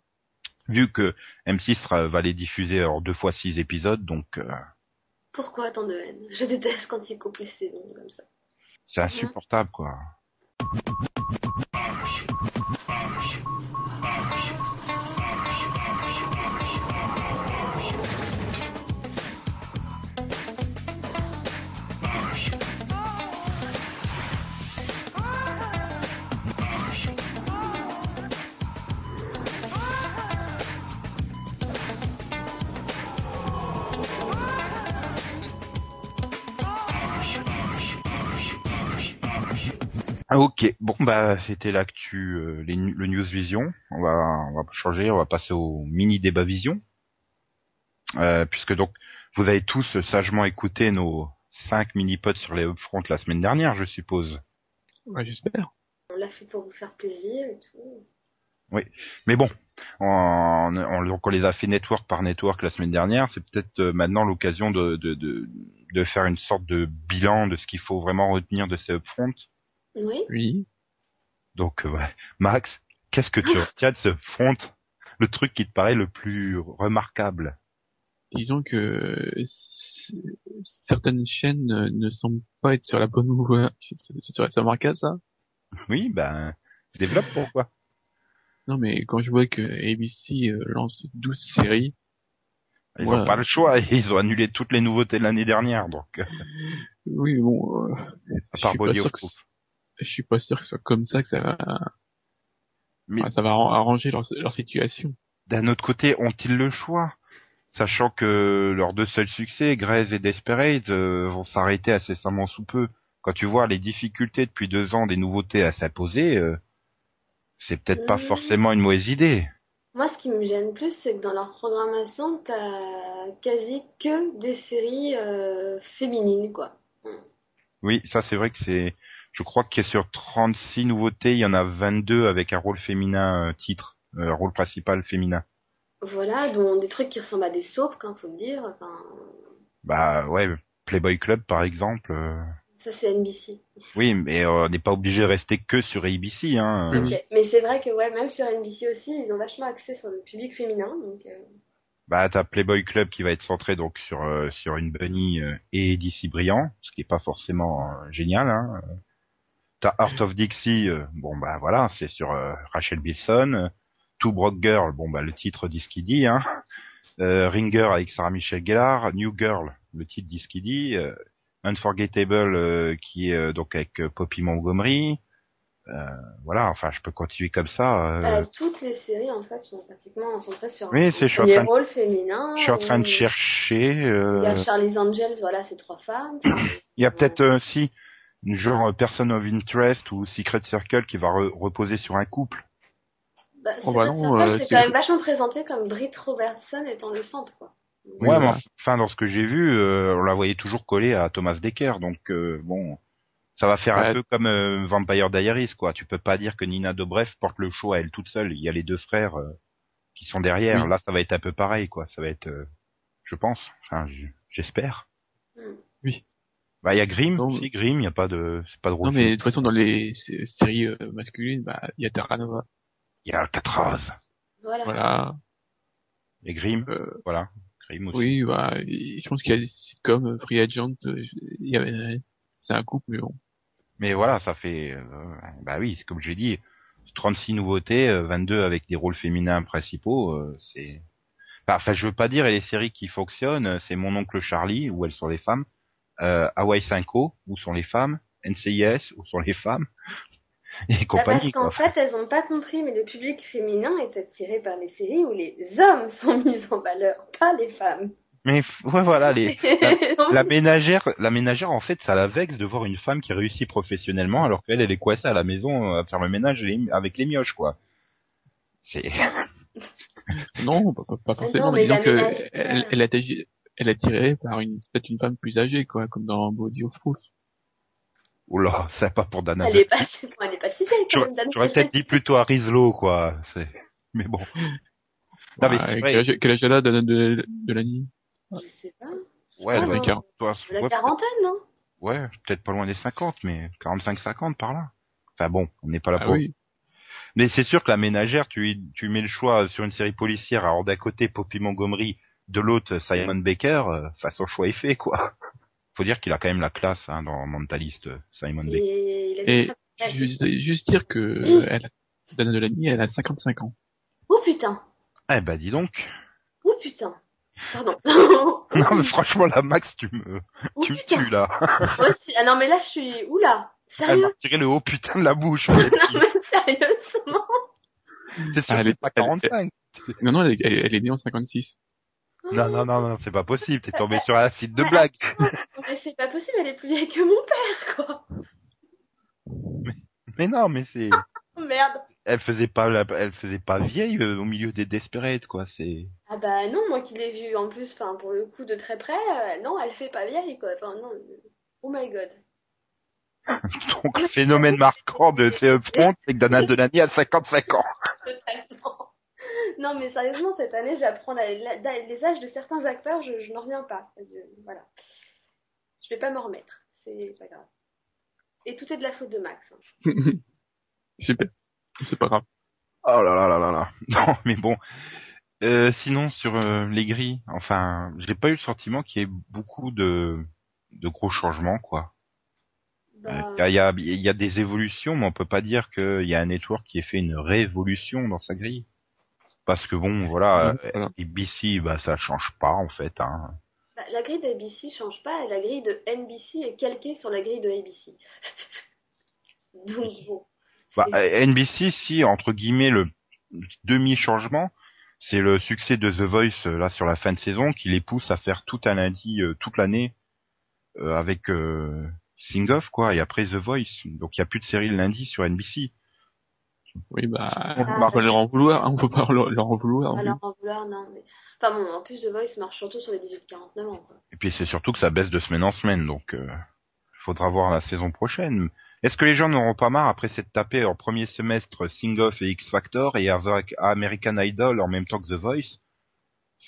Vu que M6 sera- va les diffuser en deux fois six épisodes, donc euh, Pourquoi tant de haine? Je déteste quand ils coupent les saisons comme ça. c'est insupportable, quoi. Ok, bon bah c'était l'actu, euh, le News Vision. On va, on va changer, on va passer au mini débat Vision, Euh, puisque donc vous avez tous sagement écouté nos cinq mini pods sur les upfront la semaine dernière, je suppose. Ouais, j'espère. On l'a fait pour vous faire plaisir et tout. Mais bon, on, on- donc on les a fait network par network la semaine dernière. C'est peut-être euh, maintenant l'occasion de, de, de, de faire une sorte de bilan de ce qu'il faut vraiment retenir de ces upfront. Oui. Oui. Donc euh, ouais. Max, qu'est-ce que tu retiens de ce front Le truc qui te paraît le plus remarquable? Disons que certaines chaînes ne semblent pas être sur la bonne voie. C'est sur ça marque ça? Oui, ben développe pourquoi. Non, mais quand je vois que ABC euh, lance 12 séries, Ils Voilà. ont pas le choix, ils ont annulé toutes les nouveautés de l'année dernière, donc oui, mais bon, euh, à je part suis pas sûr que Proof. Je suis pas sûr que ce soit comme ça que ça va, Mais enfin, ça va arran- arranger leur, leur situation. d'un autre côté, ont-ils le choix? Sachant que leurs deux seuls succès, Graze et Desperate, euh, vont s'arrêter incessamment sous peu. Quand tu vois les difficultés depuis deux ans des nouveautés à s'imposer, euh, c'est peut-être pas Mhm. forcément une mauvaise idée. Moi, ce qui me gêne plus, c'est que dans leur programmation, t'as quasi que des séries euh, féminines, quoi. Oui, ça c'est vrai que c'est... Je crois que sur 36 nouveautés, il y en a 22 avec un rôle féminin euh, titre, euh, rôle principal féminin. Voilà, dont des trucs qui ressemblent à des soaps, quand faut le dire. Enfin, Bah ouais, Playboy Club par exemple. euh, ça, c'est NBC. Oui, mais euh, on n'est pas obligé de rester que sur ABC. Hein. Ok. Mais c'est vrai que, ouais, même sur NBC aussi, ils ont vachement axé sur le public féminin. Donc, euh, Bah t'as Playboy Club qui va être centré donc sur euh, sur une Bunny euh, et Dixie Brillant, ce qui est pas forcément euh, génial. Hein. T'as Art of Dixie, euh, bon bah voilà, c'est sur euh, Rachel Bilson. Two Broke Girl, bon bah le titre dit ce qu'il dit. Hein. Euh, Ringer avec Sarah Michelle Gellar, New Girl, le titre dit ce qu'il dit. Unforgettable qui est donc avec Poppy Montgomery. Voilà, enfin je peux continuer comme ça. bah, toutes les séries, en fait, sont pratiquement centrées sur Oui, un c'est- je suis en premier train de- rôle féminin. Je suis en train de chercher. Il y a Charlie's Angels, voilà, c'est trois femmes. Il y a peut-être si genre Person of Interest ou Secret Circle qui va re- reposer sur un couple. Bah, Oh, c'est bah euh, c'est quand même vachement présenté comme Britt Robertson étant le centre, quoi. Ouais, mais enfin dans ce que j'ai vu, euh, on la voyait toujours collée à Thomas Decker, donc euh, bon, ça va faire un peu comme euh, Vampire Diaries, quoi. Tu peux pas dire que Nina Dobrev porte le show à elle toute seule. Il y a les deux frères euh, qui sont derrière. Oui. Là, ça va être un peu pareil, quoi. Ça va être, euh, je pense, enfin, j'espère. Mm. Oui. Bah, il y a Grimm, Non, si Grimm, il y a pas de, c'est pas drôle. Non, mais de toute façon, dans les sé- séries euh, masculines, bah, il y a Terra Nova. Il y a Alcatraz. Voilà. Voilà. Et Grimm, Euh, voilà. Grimm aussi. oui, bah, je pense qu'il y a des sitcoms, euh, Free Agent, euh, il y avait, c'est un couple, mais bon. Mais voilà, ça fait, euh, bah oui, c'est comme j'ai dit, 36 nouveautés, euh, 22 avec des rôles féminins principaux, euh, c'est, enfin, je veux pas dire, et les séries qui fonctionnent, c'est Mon oncle Charlie, où elles sont les femmes, euh, Hawaii 5 où sont les femmes, NCIS, où sont les femmes, et Bah, compagnie, parce qu'en quoi. fait, elles ont pas compris, mais le public féminin est attiré par les séries où les hommes sont mis en valeur, pas les femmes. Mais ouais, voilà, les, la ménagère, la ménagère, en fait, ça la vexe de voir une femme qui réussit professionnellement, alors qu'elle, elle est coincée à la maison euh, à faire le ménage avec les mioches, quoi. C'est, Non, pas, pas- forcément, non, mais, mais disons que elle, elle, est agi- elle est attirée par une, peut-être une femme plus âgée, quoi, comme dans Body of Proof. oula, c'est pas pour Dana elle est pas, si- bon, elle est pas si vieille, quand J'aurais j'aurais peut-être dit plutôt à Rizlo, quoi. C'est... Mais bon. Non, mais quel vrai. âge, quel âge elle a de, de, de l'année Je sais pas. Ouais, elle doit être- La quarantaine, non? Ouais, peut-être pas loin des 50, mais 45-50 par là. Enfin bon, on n'est pas là Ah pour. oui. Mais c'est sûr que la ménagère, tu, tu mets le choix sur une série policière, alors d'un côté Poppy Montgomery, de l'autre Simon Baker, euh, enfin son choix est fait, quoi. Faut dire qu'il a quand même la classe hein, dans Mentalist, euh, Simon Baker. Et juste, juste dire que Oui. elle, Dana Delany, elle a 55 ans. Oh putain Eh ben dis donc. Oh putain Pardon. Non mais franchement la Max, tu me, oh tu me tues là. Moi aussi. Ah non, mais là, je suis... Oula Elle Sérieux m'a tiré le haut putain de la bouche. Non, mais sérieusement C'est sûr Ah, elle est- pas elle- 45. Non, non, elle, est- elle, elle est née en 56. Non, non, non, non, c'est pas possible. T'es tombé sur un site de blague. Mais c'est pas possible, elle est plus vieille que mon père, quoi Mais non, mais c'est, Oh, merde. elle faisait pas, la- elle faisait pas vieille euh, au milieu des Desperate, quoi. C'est. Ah bah non, moi qui l'ai vue en plus, enfin pour le coup de très près, euh, non, elle fait pas vieille quoi. Enfin non. euh, Oh my god. Donc, le phénomène marquant de ces upfronts, c'est que Dana Delany a 55 ans. Totalement. Non mais sérieusement, cette année, j'apprends les âges de certains acteurs, je, je n'en reviens pas. Je- voilà. Je vais pas m'en remettre. C'est pas grave. Et tout est de la faute de Max. hein. Super. C'est pas grave. Oh là là là là là. Non, mais bon. Euh, sinon, sur euh, les grilles, enfin, j'ai pas eu le sentiment qu'il y ait beaucoup de, de gros changements, quoi. Bah, Il y, a, il y a des évolutions, mais on peut pas dire qu'il y a un network qui ait fait une révolution dans sa grille. Parce que bon, voilà, euh, Voilà. ABC, bah ça change pas en fait. Hein. bah, la grille d'ABC change pas et la grille de NBC est calquée sur la grille de ABC. Donc bon. Bah, euh, NBC, si entre guillemets le demi-changement, c'est le succès de The Voice euh, là sur la fin de saison qui les pousse à faire tout un lundi euh, toute l'année euh, avec euh, Sing Off quoi et après The Voice. Donc il y a plus de série le lundi sur NBC. Oui, bah, On on peut leur en vouloir, hein, on peut pas leur, leur en vouloir. Alors en vouloir, non. Mais... Enfin bon, en plus The Voice marche surtout sur les 18-49 ans. Quoi. Et puis c'est surtout que ça baisse de semaine en semaine, donc euh, faudra voir la saison prochaine. Est-ce que les gens n'auront pas marre après s'être tapé en premier semestre Sing Off et X Factor et avec American Idol en même temps que The Voice?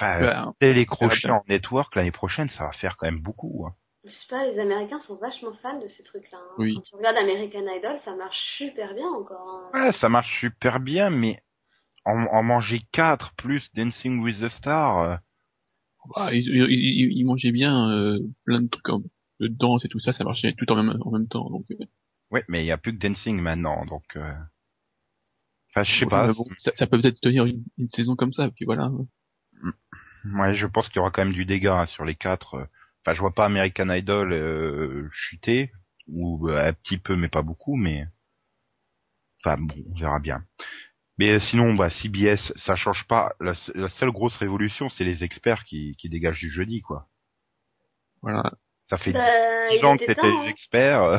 Enfin, Bah, télécrocher en network l'année prochaine, ça va faire quand même beaucoup. Hein. Je sais pas, les Américains sont vachement fans de ces trucs-là. hein. Oui. Quand tu regardes American Idol, ça marche super bien encore. hein. Ouais, ça marche super bien, mais en, en manger 4 plus Dancing with the Star, euh, bah, ils, ils, ils- ils mangeaient bien euh, plein de trucs comme de danse et tout ça, ça marchait tout en même, en même temps. Donc, euh, ouais, mais il y a plus que Dancing maintenant, donc. Euh... Enfin, je sais ouais, pas. bon, ça, ça peut peut-être tenir une, une saison comme ça, puis voilà. Ouais, je pense qu'il y aura quand même du dégât hein, sur les quatre. Enfin, je vois pas American Idol euh, chuter ou euh, un petit peu, mais pas beaucoup. Mais enfin bon, on verra bien. Mais euh, sinon, bah CBS, ça change pas. La, la seule grosse révolution, c'est les experts qui, qui dégagent du jeudi, quoi. Voilà. Ça fait Bah, 10 il ans que était t'étais temps. les hein. experts, euh,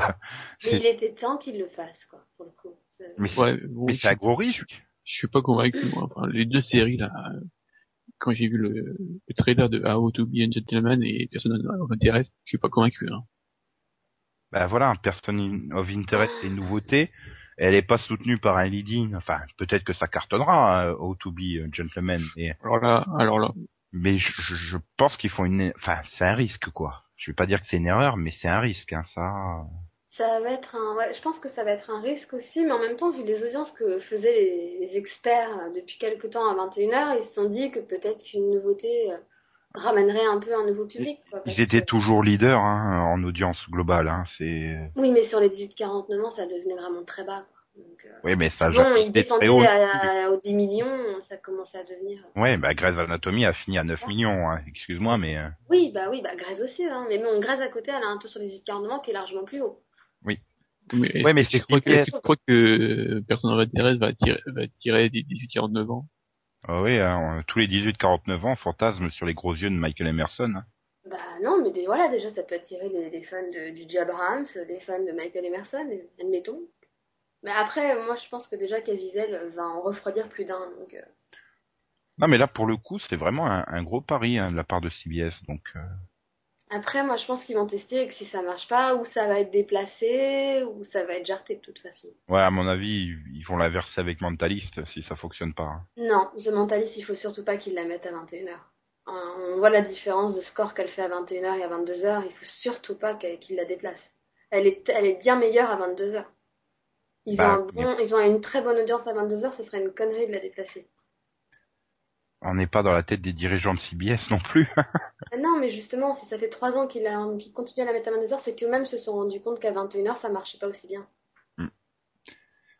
Mais il était temps qu'ils le fassent, quoi, pour le coup. Mais c'est Ouais, bon, un gros risque. je suis pas convaincu. Moi. Enfin, les deux séries là, euh, quand j'ai vu le, le trailer de How to Be a Gentleman et Person of Interest, je suis pas convaincu. Hein. Bah voilà, Person of Interest, c'est une nouveauté. Elle est pas soutenue par un leading. Enfin, peut-être que ça cartonnera, hein, How to Be a Gentleman, Alors là, alors là, mais je, je- je pense qu'ils font une, enfin, c'est un risque quoi. Je vais pas dire que c'est une erreur, mais c'est un risque, hein, ça. Ça va être un, ouais, je pense que ça va être un risque aussi, mais en même temps, vu les audiences que faisaient les, les experts euh, depuis quelque temps à 21h, ils se sont dit que peut-être qu'une nouveauté euh, ramènerait un peu un nouveau public. Quoi, Ils étaient que- toujours leaders hein, en audience globale. Hein, c'est, Oui, mais sur les 18-49 ans, ça devenait vraiment très bas. Quoi. Donc, euh, oui, mais ça. bon, ils descendaient haut. à- aux 10 millions, ça commençait à devenir. Ouais, bah Grey's Anatomy a fini à 9 millions. Hein, Excuse-moi, mais Oui, bah oui, bah Grèce aussi, hein. mais bon, Grèce à côté, elle a un taux sur les 18-49 ans qui est largement plus haut. Mais, Ouais, mais tu crois que, est-ce que tu crois que Person of Interest va tirer, va tirer des 18-49 ans? Ah oui, hein, tous les 18-49 ans fantasment sur les gros yeux de Michael Emerson. hein. Bah non, mais des- voilà, déjà, ça peut attirer les, les fans de DJ Abrams, les fans de Michael Emerson, admettons. Mais après, moi, je pense que déjà Caviezel va en refroidir plus d'un, donc... euh, Non, mais là pour le coup, c'est vraiment un, un gros pari hein, de la part de CBS. Donc, euh, Après, moi, je pense qu'ils vont tester et que si ça marche pas, ou ça va être déplacé, ou ça va être jarté de toute façon. ouais, à mon avis, ils vont l'inverser avec Mentalist si ça fonctionne pas. hein. Non, The Mentalist, il faut surtout pas qu'ils la mettent à 21h. On voit la différence de score qu'elle fait à 21h et à 22h, il faut surtout pas qu'ils la déplacent. Elle est, elle est bien meilleure à 22h. Ils, Bah, ont un bon, ils ont une très bonne audience à 22h, ce serait une connerie de la déplacer. On n'est pas dans la tête des dirigeants de CBS non plus. Ah non, mais justement, si ça fait 3 ans qu'ils la- qu'ils continuent à la mettre à 22h, c'est qu'eux-mêmes se sont rendus compte qu'à 21h, ça marchait pas aussi bien.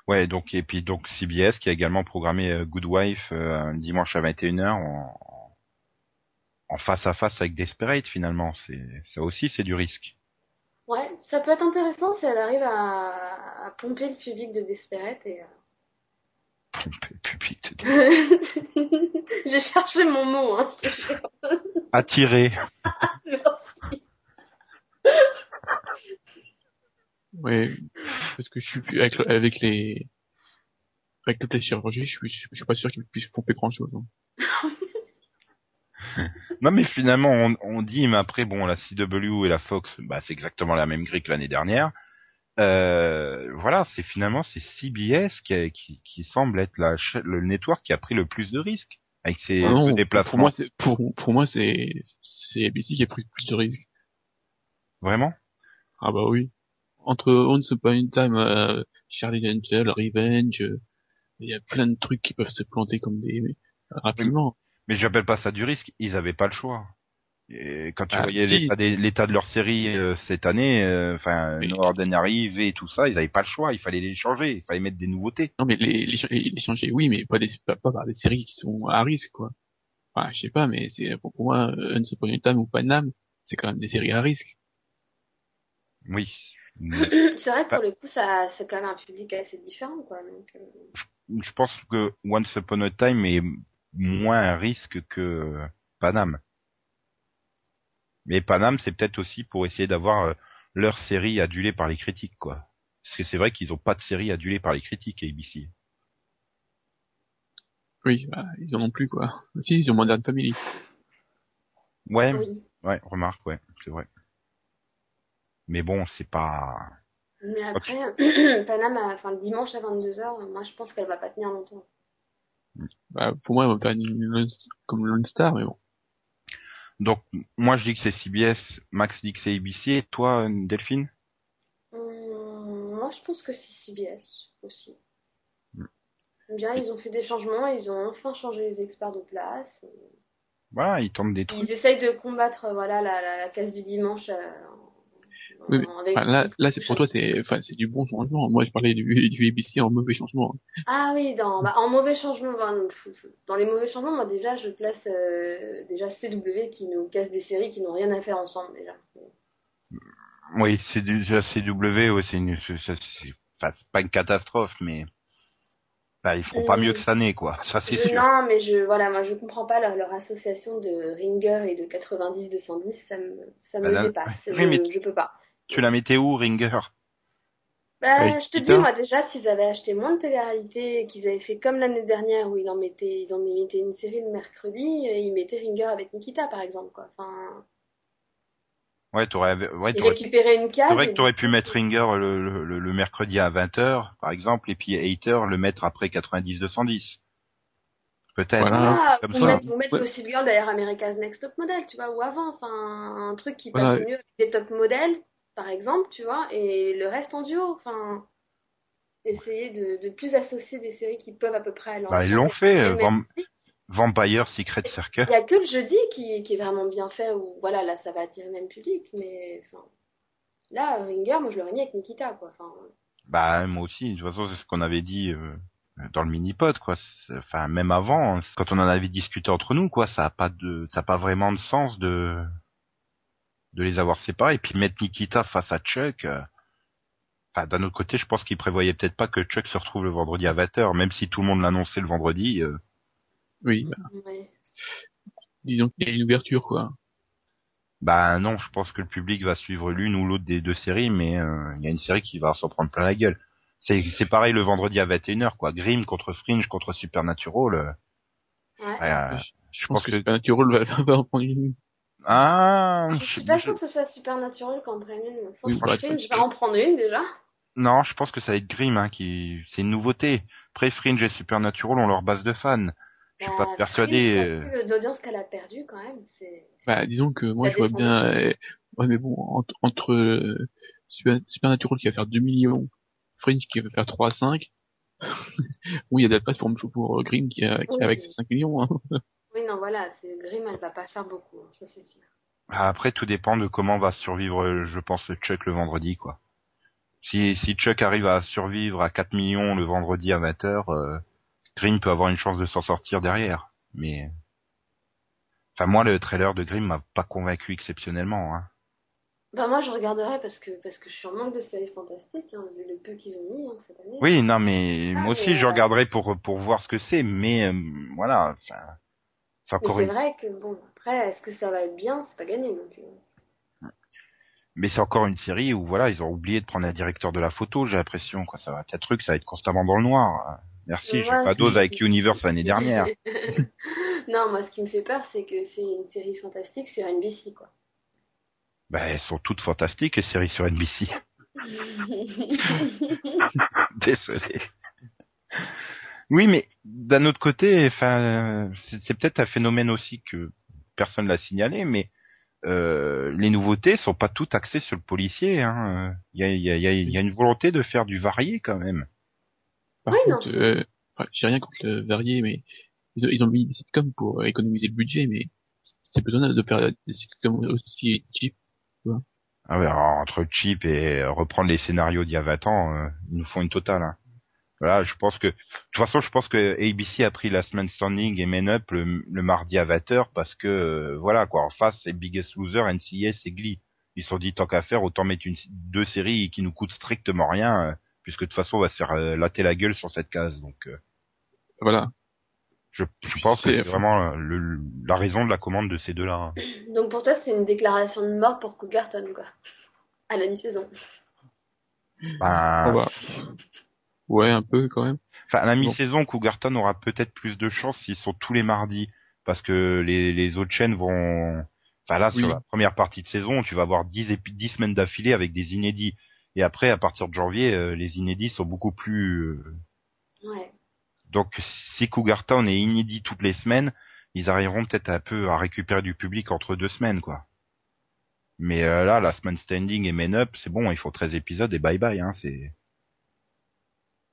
Ouais, donc et puis donc CBS qui a également programmé euh, Good Wife euh, un dimanche à 21h en, en face à face avec Desperate finalement, c'est ça aussi c'est du risque. Ouais, ça peut être intéressant si elle arrive à, à pomper le public de Desperate et... euh, public. J'ai cherché mon mot, hein. Merci. Ouais. parce que je suis plus avec, avec les avec toute la chirurgie, je suis, je suis pas sûr qu'ils puissent pomper grand chose. Non mais finalement on, on dit mais après bon la CW et la Fox bah c'est exactement la même grille que l'année dernière. Euh, voilà c'est finalement c'est CBS qui, a- qui qui semble être la le network qui a pris le plus de risques avec ses Ah non, déplacements. Pour moi, c'est pour pour moi c'est c'est ABC qui a pris plus de risques. Vraiment? Ah bah oui. Entre Once Upon a Time, euh, Charlie Angel, Revenge, euh, il y a plein de trucs qui peuvent se planter comme des rapidement. Mais j'appelle pas ça du risque, ils avaient pas le choix. Et quand tu Ah, voyais si. l'état, de leur série euh, cette année, euh, enfin Mais- No Ordinary, V et tout ça, ils avaient pas le choix, il fallait les changer, il fallait mettre des nouveautés. Non mais les les, les, changer, oui, mais pas des pas, pas par des séries qui sont à risque quoi. Enfin, je sais pas, mais c'est pour moi euh, Once Upon a Time ou Panam, c'est quand même des séries à risque. Oui. C'est vrai que pour le coup, ça, c'est quand même un public assez différent, quoi. Donc, euh, Je pense que Once Upon a Time est moins un risque que Panam. Mais Panam, c'est peut-être aussi pour essayer d'avoir euh, leur série adulée par les critiques, quoi. Parce que c'est vrai qu'ils ont pas de série adulée par les critiques, ABC. Oui, bah, ils en ont plus quoi. Si, ils ont Modern Family. Ouais, oui. ouais, remarque, ouais, c'est vrai. Mais bon, c'est pas... Mais après, Panama, enfin, le dimanche à 22h, moi, je pense qu'elle va pas tenir longtemps. Bah, pour moi, pas une Lone- comme Lone Star, mais bon. Donc, moi je dis que c'est CBS, Max dit que c'est ABC, et toi, Delphine? Hum, moi, je pense que c'est CBS aussi. Hmm. Bien, ils ont fait des changements, ils ont enfin changé les experts de place. Voilà, ils tentent des trucs. Ils essayent de combattre, voilà, la, la, la case du dimanche. euh, Oui, mais, en- avec- Enfin, là, là, c'est pour toi, c'est, enfin, c'est du bon changement. Moi, je parlais du, du ABC en mauvais changement. Ah oui, dans, bah, en mauvais changement, ben, dans les mauvais changements, moi déjà je place euh, déjà CW qui nous casse des séries qui n'ont rien à faire ensemble déjà. Oui, c'est du CW, ouais, c'est une, c'est, pas une catastrophe, mais bah, ils feront pas mieux que cette année, quoi. Ça c'est sûr. Non, mais je voilà, moi je comprends pas leur, leur association de Ringer et de 90-210, ça me ça me Bah, dépasse. oui, je, mais- je peux pas. Tu la mettais où, Ringer? Bah, je te dis moi déjà s'ils avaient acheté moins de télé-réalité et qu'ils avaient fait comme l'année dernière où ils en mettaient ils en mettaient une série le mercredi, et ils mettaient Ringer avec Nikita par exemple quoi. Enfin, Ouais, t'aurais, ouais, ils t'aurais, récupéraient une case. c'est vrai que t'aurais pu mettre Ringer le, le, le- le mercredi à 20h, par exemple, et puis Hater le mettre après 90-210. Peut-être. Voilà. Ah, comme ou ça. mettre, ou mettre Ouais. Gossip Girl derrière America's Next Top Model, tu vois, ou avant, enfin, un truc qui passe Voilà. mieux avec des top modèles, par exemple, tu vois, et le reste en duo, enfin, essayer de, de plus associer des séries qui peuvent à peu près aller Bah, ils l'ont fait, euh, Vampire Secret Circle. Il y a que le jeudi qui, qui est vraiment bien fait, où voilà, là, ça va attirer le même public, mais, enfin, là, Ringer, moi, je l'aurais mis avec Nikita, quoi, enfin, Bah moi aussi, de toute façon c'est ce qu'on avait dit euh, dans le mini-pod quoi. C'est- Enfin même avant, quand on en avait discuté entre nous quoi, ça a pas de, ça a pas vraiment de sens de de les avoir séparés. Et puis mettre Nikita face à Chuck. euh, Enfin d'un autre côté, je pense qu'ils prévoyaient peut-être pas que Chuck se retrouve le vendredi à 20h, même si tout le monde l'annonçait le vendredi. euh, Oui, bah, ouais. disons qu'il y a une ouverture, quoi. Bah non, je pense que le public va suivre l'une ou l'autre des deux séries, mais euh, il y a une série qui va s'en prendre plein la gueule. C'est c'est pareil le vendredi à 21h quoi. Grimm contre Fringe contre Supernatural. euh, Ouais. euh, Je, je pense pense que, que Supernatural va, va en prendre une. Ah, Je suis pas sûre que ce soit Supernatural qu'en prenne une. Je pense Oui, que voilà, Fringe va en prendre une, déjà. non, je pense que ça va être Grimm hein, qui c'est une nouveauté. Après Fringe et Supernatural ont leur base de fans. Je suis Bah, pas persuadé. Fringe, euh, L'audience qu'elle a perdue, quand même, c'est... Bah, disons que moi, je vois bien, euh, ouais, mais bon, entre, entre euh, Super- Supernatural qui va faire 2 millions, Fringe qui va faire 3 à 5, oui, il y a de la place pour, pour euh, Grimm qui, a, qui Oui. avec ses 5 millions, hein. Oui, non, voilà, c'est Grimm, elle va pas faire beaucoup, hein, ça c'est sûr. Après tout dépend de comment va survivre, euh, je pense, Chuck le vendredi quoi. Si si Chuck arrive à survivre à 4 millions le vendredi à 20h, euh, Grimm peut avoir une chance de s'en sortir derrière. Mais enfin moi le trailer de Grimm m'a pas convaincu exceptionnellement. Hein. Ben moi, je regarderai parce que, parce que je suis en manque de séries fantastiques, hein, vu le peu qu'ils ont mis hein, cette année. Oui, non, mais Ah, moi aussi je euh, regarderai pour pour voir ce que c'est, mais euh, voilà, enfin, c'est une. vrai que, bon, après, est-ce que ça va être bien? C'est pas gagné non plus. hein. Mais c'est encore une série où voilà, ils ont oublié de prendre un directeur de la photo, j'ai l'impression quoi. Ça va être un truc, ça va être constamment dans le noir. Merci, j'ai pas dose avec Universe l'année dernière. non, moi, ce qui me fait peur, c'est que c'est une série fantastique sur NBC, quoi. Bah, elles sont toutes fantastiques les séries sur NBC. Désolé. Oui, mais d'un autre côté, enfin, c'est peut-être un phénomène aussi que personne l'a signalé, mais euh, les nouveautés sont pas toutes axées sur le policier. hein. Il y, a, il y, a, il y a- y a une volonté de faire du varié quand même. Par Oui, contre, euh, j'ai rien contre le varié, mais ils ont, ils ont mis des sitcoms pour économiser le budget, mais c'est besoin de faire des sitcoms aussi cheap. Ah ouais, alors, entre cheap et reprendre les scénarios d'il y a 20 ans, euh, ils nous font une totale. hein. Voilà, je pense que de toute façon, je pense que ABC a pris Last Man Standing et Men Up le, le mardi à 20h parce que euh, voilà quoi, en face c'est Biggest Loser, NCIS et Glee. Ils se sont dit tant qu'à faire, autant mettre une, deux séries qui nous coûtent strictement rien, euh, puisque de toute façon on va se faire euh, latter la gueule sur cette case. Donc euh, Voilà. je, je pense que C'est- vraiment le- la raison de la commande de ces deux-là. hein. Donc pour toi, c'est une déclaration de mort pour Cougarton, quoi. À la mi-saison. Ben, On va- Ouais, un peu quand même. Enfin, à la mi-saison, Cougarton aura peut-être plus de chance s'ils sont tous les mardis, parce que les, les autres chaînes vont... Enfin là, sur Oui. la première partie de saison, tu vas avoir 10, épi- 10 semaines d'affilée avec des inédits. Et après, à partir de janvier, euh, les inédits sont beaucoup plus... euh, Ouais. Donc si Cougarton est inédit toutes les semaines, ils arriveront peut-être un peu à récupérer du public entre deux semaines, quoi. Mais euh, là, la semaine standing et Men Up, c'est bon, il faut 13 épisodes et bye bye, hein, c'est...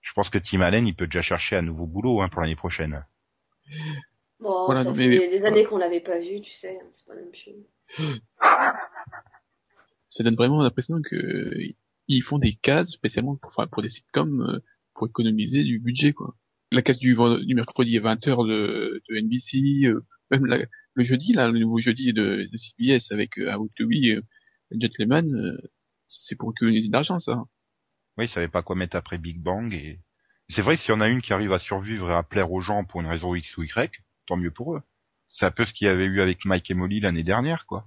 Je pense que Tim Allen, il peut déjà chercher un nouveau boulot hein, pour l'année prochaine. Bon, Voilà, ça fait mais- des années qu'on l'avait pas vu, tu sais, c'est pas non plus. Ça donne vraiment l'impression que euh, ils font des cases spécialement pour, enfin, pour des sitcoms euh, pour économiser du budget, quoi. La case du, vend- du mercredi à 20h de, de NBC, euh, même la- le jeudi, là, le nouveau jeudi de, de CBS avec euh, How to Be euh, Gentleman, euh, c'est pour économiser de l'argent, ça. Oui, ils savaient pas quoi mettre après Big Bang et c'est vrai que s'il y en a une qui arrive à survivre et à plaire aux gens pour une raison X ou Y, tant mieux pour eux. C'est un peu ce qu'il y avait eu avec Mike et Molly l'année dernière, quoi.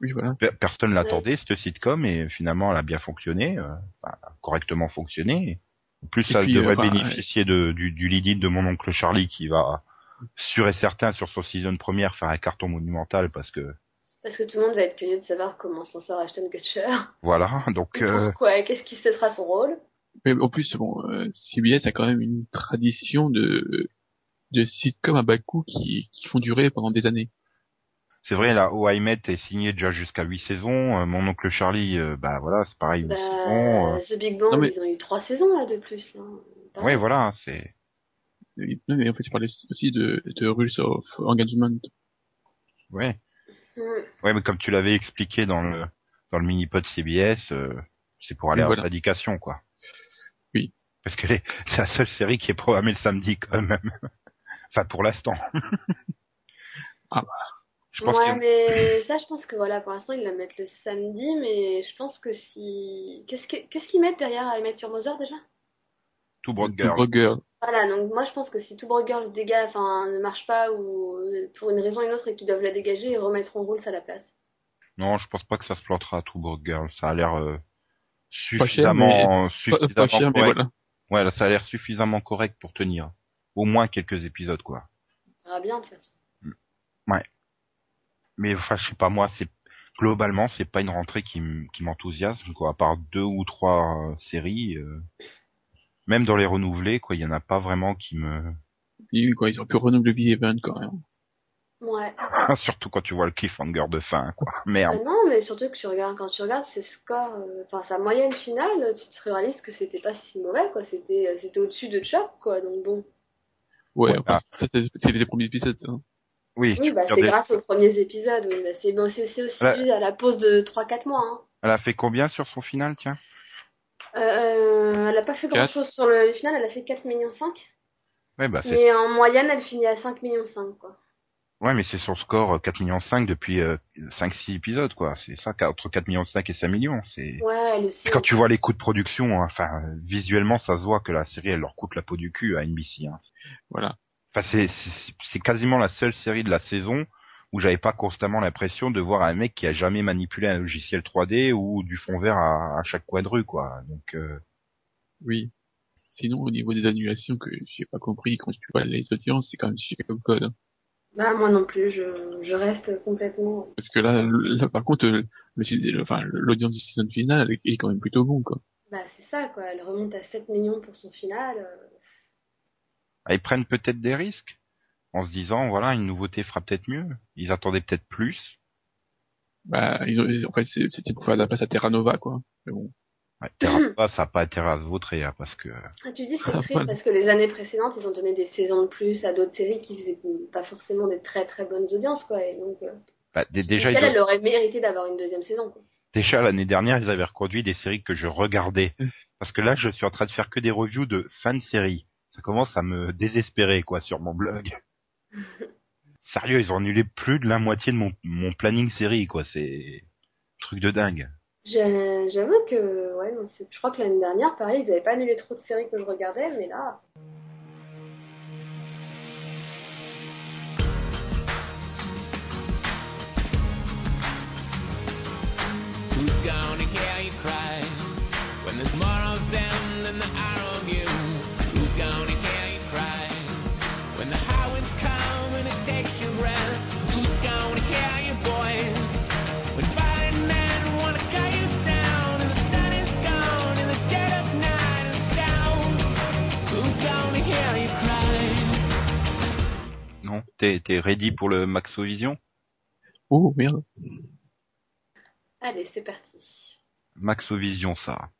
Oui, voilà. Per- Personne l'attendait, cette sitcom, et finalement, elle a bien fonctionné, euh, correctement fonctionné. En plus, Et ça puis, devrait euh, bah, bénéficier de, du, du lead-in de mon oncle Charlie qui va, sûr et certain, sur son season première, faire un carton monumental parce que, Parce que tout le monde va être curieux de savoir comment s'en sort Ashton Kutcher. voilà, donc, euh, Pourquoi Qu'est-ce qui ce sera son rôle? Mais en plus, bon, euh, CBS a quand même une tradition de de sitcoms à bas coût qui, qui font durer pendant des années. c'est vrai, la How I Met est signé déjà jusqu'à 8 saisons, euh, mon oncle Charlie, euh, bah voilà, c'est pareil, 8 bah, saisons, euh, The Big Bang, Non, mais- ils ont eu trois saisons là de plus. Là. Mal. voilà, c'est, Non, mais en fait, je parlais aussi de, de Rules of Engagement. ouais. Mm. Ouais, mais comme tu l'avais expliqué dans le, dans le mini-pod CBS, euh, c'est pour aller Voilà. en syndication, quoi. Oui. Parce que les- c'est la seule série qui est programmée le samedi, quand même. enfin, pour l'instant. Ah Je pense ouais, que mais ça, je pense que voilà, pour l'instant, ils la mettent le samedi, mais je pense que si. Qu'est-ce que- qu'est-ce qu'ils mettent derrière I Met Your Mother déjà? Two Girl. Broke Girl. Voilà, donc moi je pense que si Two Broke Girls dégage, enfin ne marche pas ou pour une raison ou une autre et qu'ils doivent la dégager, ils remettront Rules à la place. Non, je pense pas que ça se plantera, Two Broad Girl. Ça a l'air euh, Pas cher, suffisamment, Pas, suffisamment pas cher, mais correct. voilà. Ouais, là, ça a l'air suffisamment correct pour tenir. Au moins quelques épisodes, quoi. Ça ira bien de toute façon. Mais enfin, je sais pas moi, c'est globalement, c'est pas une rentrée qui m'enthousiasme, quoi. À part deux ou trois euh, séries, euh, même dans les renouvelés, quoi, il y en a pas vraiment qui me. Oui, quoi, ils ont pu renouveler The Event quand même. Ouais. Surtout quand tu vois le cliffhanger de fin, quoi. Merde. non, mais surtout que tu regardes, quand tu regardes ses scores, euh, enfin sa moyenne finale, tu te réalises que c'était pas si mauvais, quoi. C'était, euh, c'était au-dessus de Chuck, quoi. Donc bon. Ouais, c'est les premiers épisodes, ça. hein. Oui. Oui, bah c'est grâce aux premiers épisodes. Oui, bah, c'est bon, aussi dû à la pause de 3-4 mois. Hein. Elle a fait combien sur son final, tiens? Euh, elle a pas fait Quatre. grand-chose sur le final. Elle a fait 4 millions 5. Ouais, bah. Mais en moyenne, elle finit à 5 millions 5, quoi. Ouais, mais c'est son score euh, 4 millions 5 depuis euh, 5-6 épisodes, quoi. C'est ça, entre 4 millions 5 et 5 millions. C'est. Ouais, elle aussi. Et quand tu vois les coûts de production, hein, enfin, euh, visuellement, ça se voit que la série, elle leur coûte la peau du cul à NBC. Hein. Voilà. Enfin, c'est, c'est, c'est quasiment la seule série de la saison où j'avais pas constamment l'impression de voir un mec qui a jamais manipulé un logiciel 3D ou du fond vert à, à chaque coin de rue, quoi. Donc, euh, Oui. Sinon, au niveau des annulations que j'ai pas compris quand tu vois les audiences, c'est quand même chier comme code. hein. Bah, moi non plus, je, je reste complètement. Parce que là, là par contre, le, le- enfin, l'audience du season final est est quand même plutôt bon, quoi. Bah, c'est ça, quoi. Elle remonte à 7 millions pour son final. euh, ah, ils prennent peut-être des risques? En se disant, voilà, une nouveauté fera peut-être mieux. Ils attendaient peut-être plus. Bah, ils ont, en fait, c'est- c'était pour faire de la place à Terra Nova, quoi. Mais bon. Ouais, Terra Nova, ça a pas intérêt à se vautrer, hein, parce que Ah, tu dis c'est triste parce que les années précédentes, ils ont donné des saisons de plus à d'autres séries qui faisaient pas forcément des très très bonnes audiences, quoi. Et donc, euh, bah, dé- déjà, ils elle, ont- elle aurait mérité d'avoir une deuxième saison, quoi. déjà l'année dernière, ils avaient reconduit des séries que je regardais. Mm. Parce que là, je suis en train de faire que des reviews de fin de série. Ça commence à me désespérer, quoi, sur mon blog. Sérieux, ils ont annulé plus de la moitié de mon, mon planning série, quoi. C'est truc de dingue. J'avoue que, ouais, non, je crois que l'année dernière, pareil, ils avaient pas annulé trop de séries que je regardais, mais là, Who's gonna hear you cry when there's more T'es t'es ready pour le Maxovision? Oh, merde. allez, c'est parti. Maxovision, ça.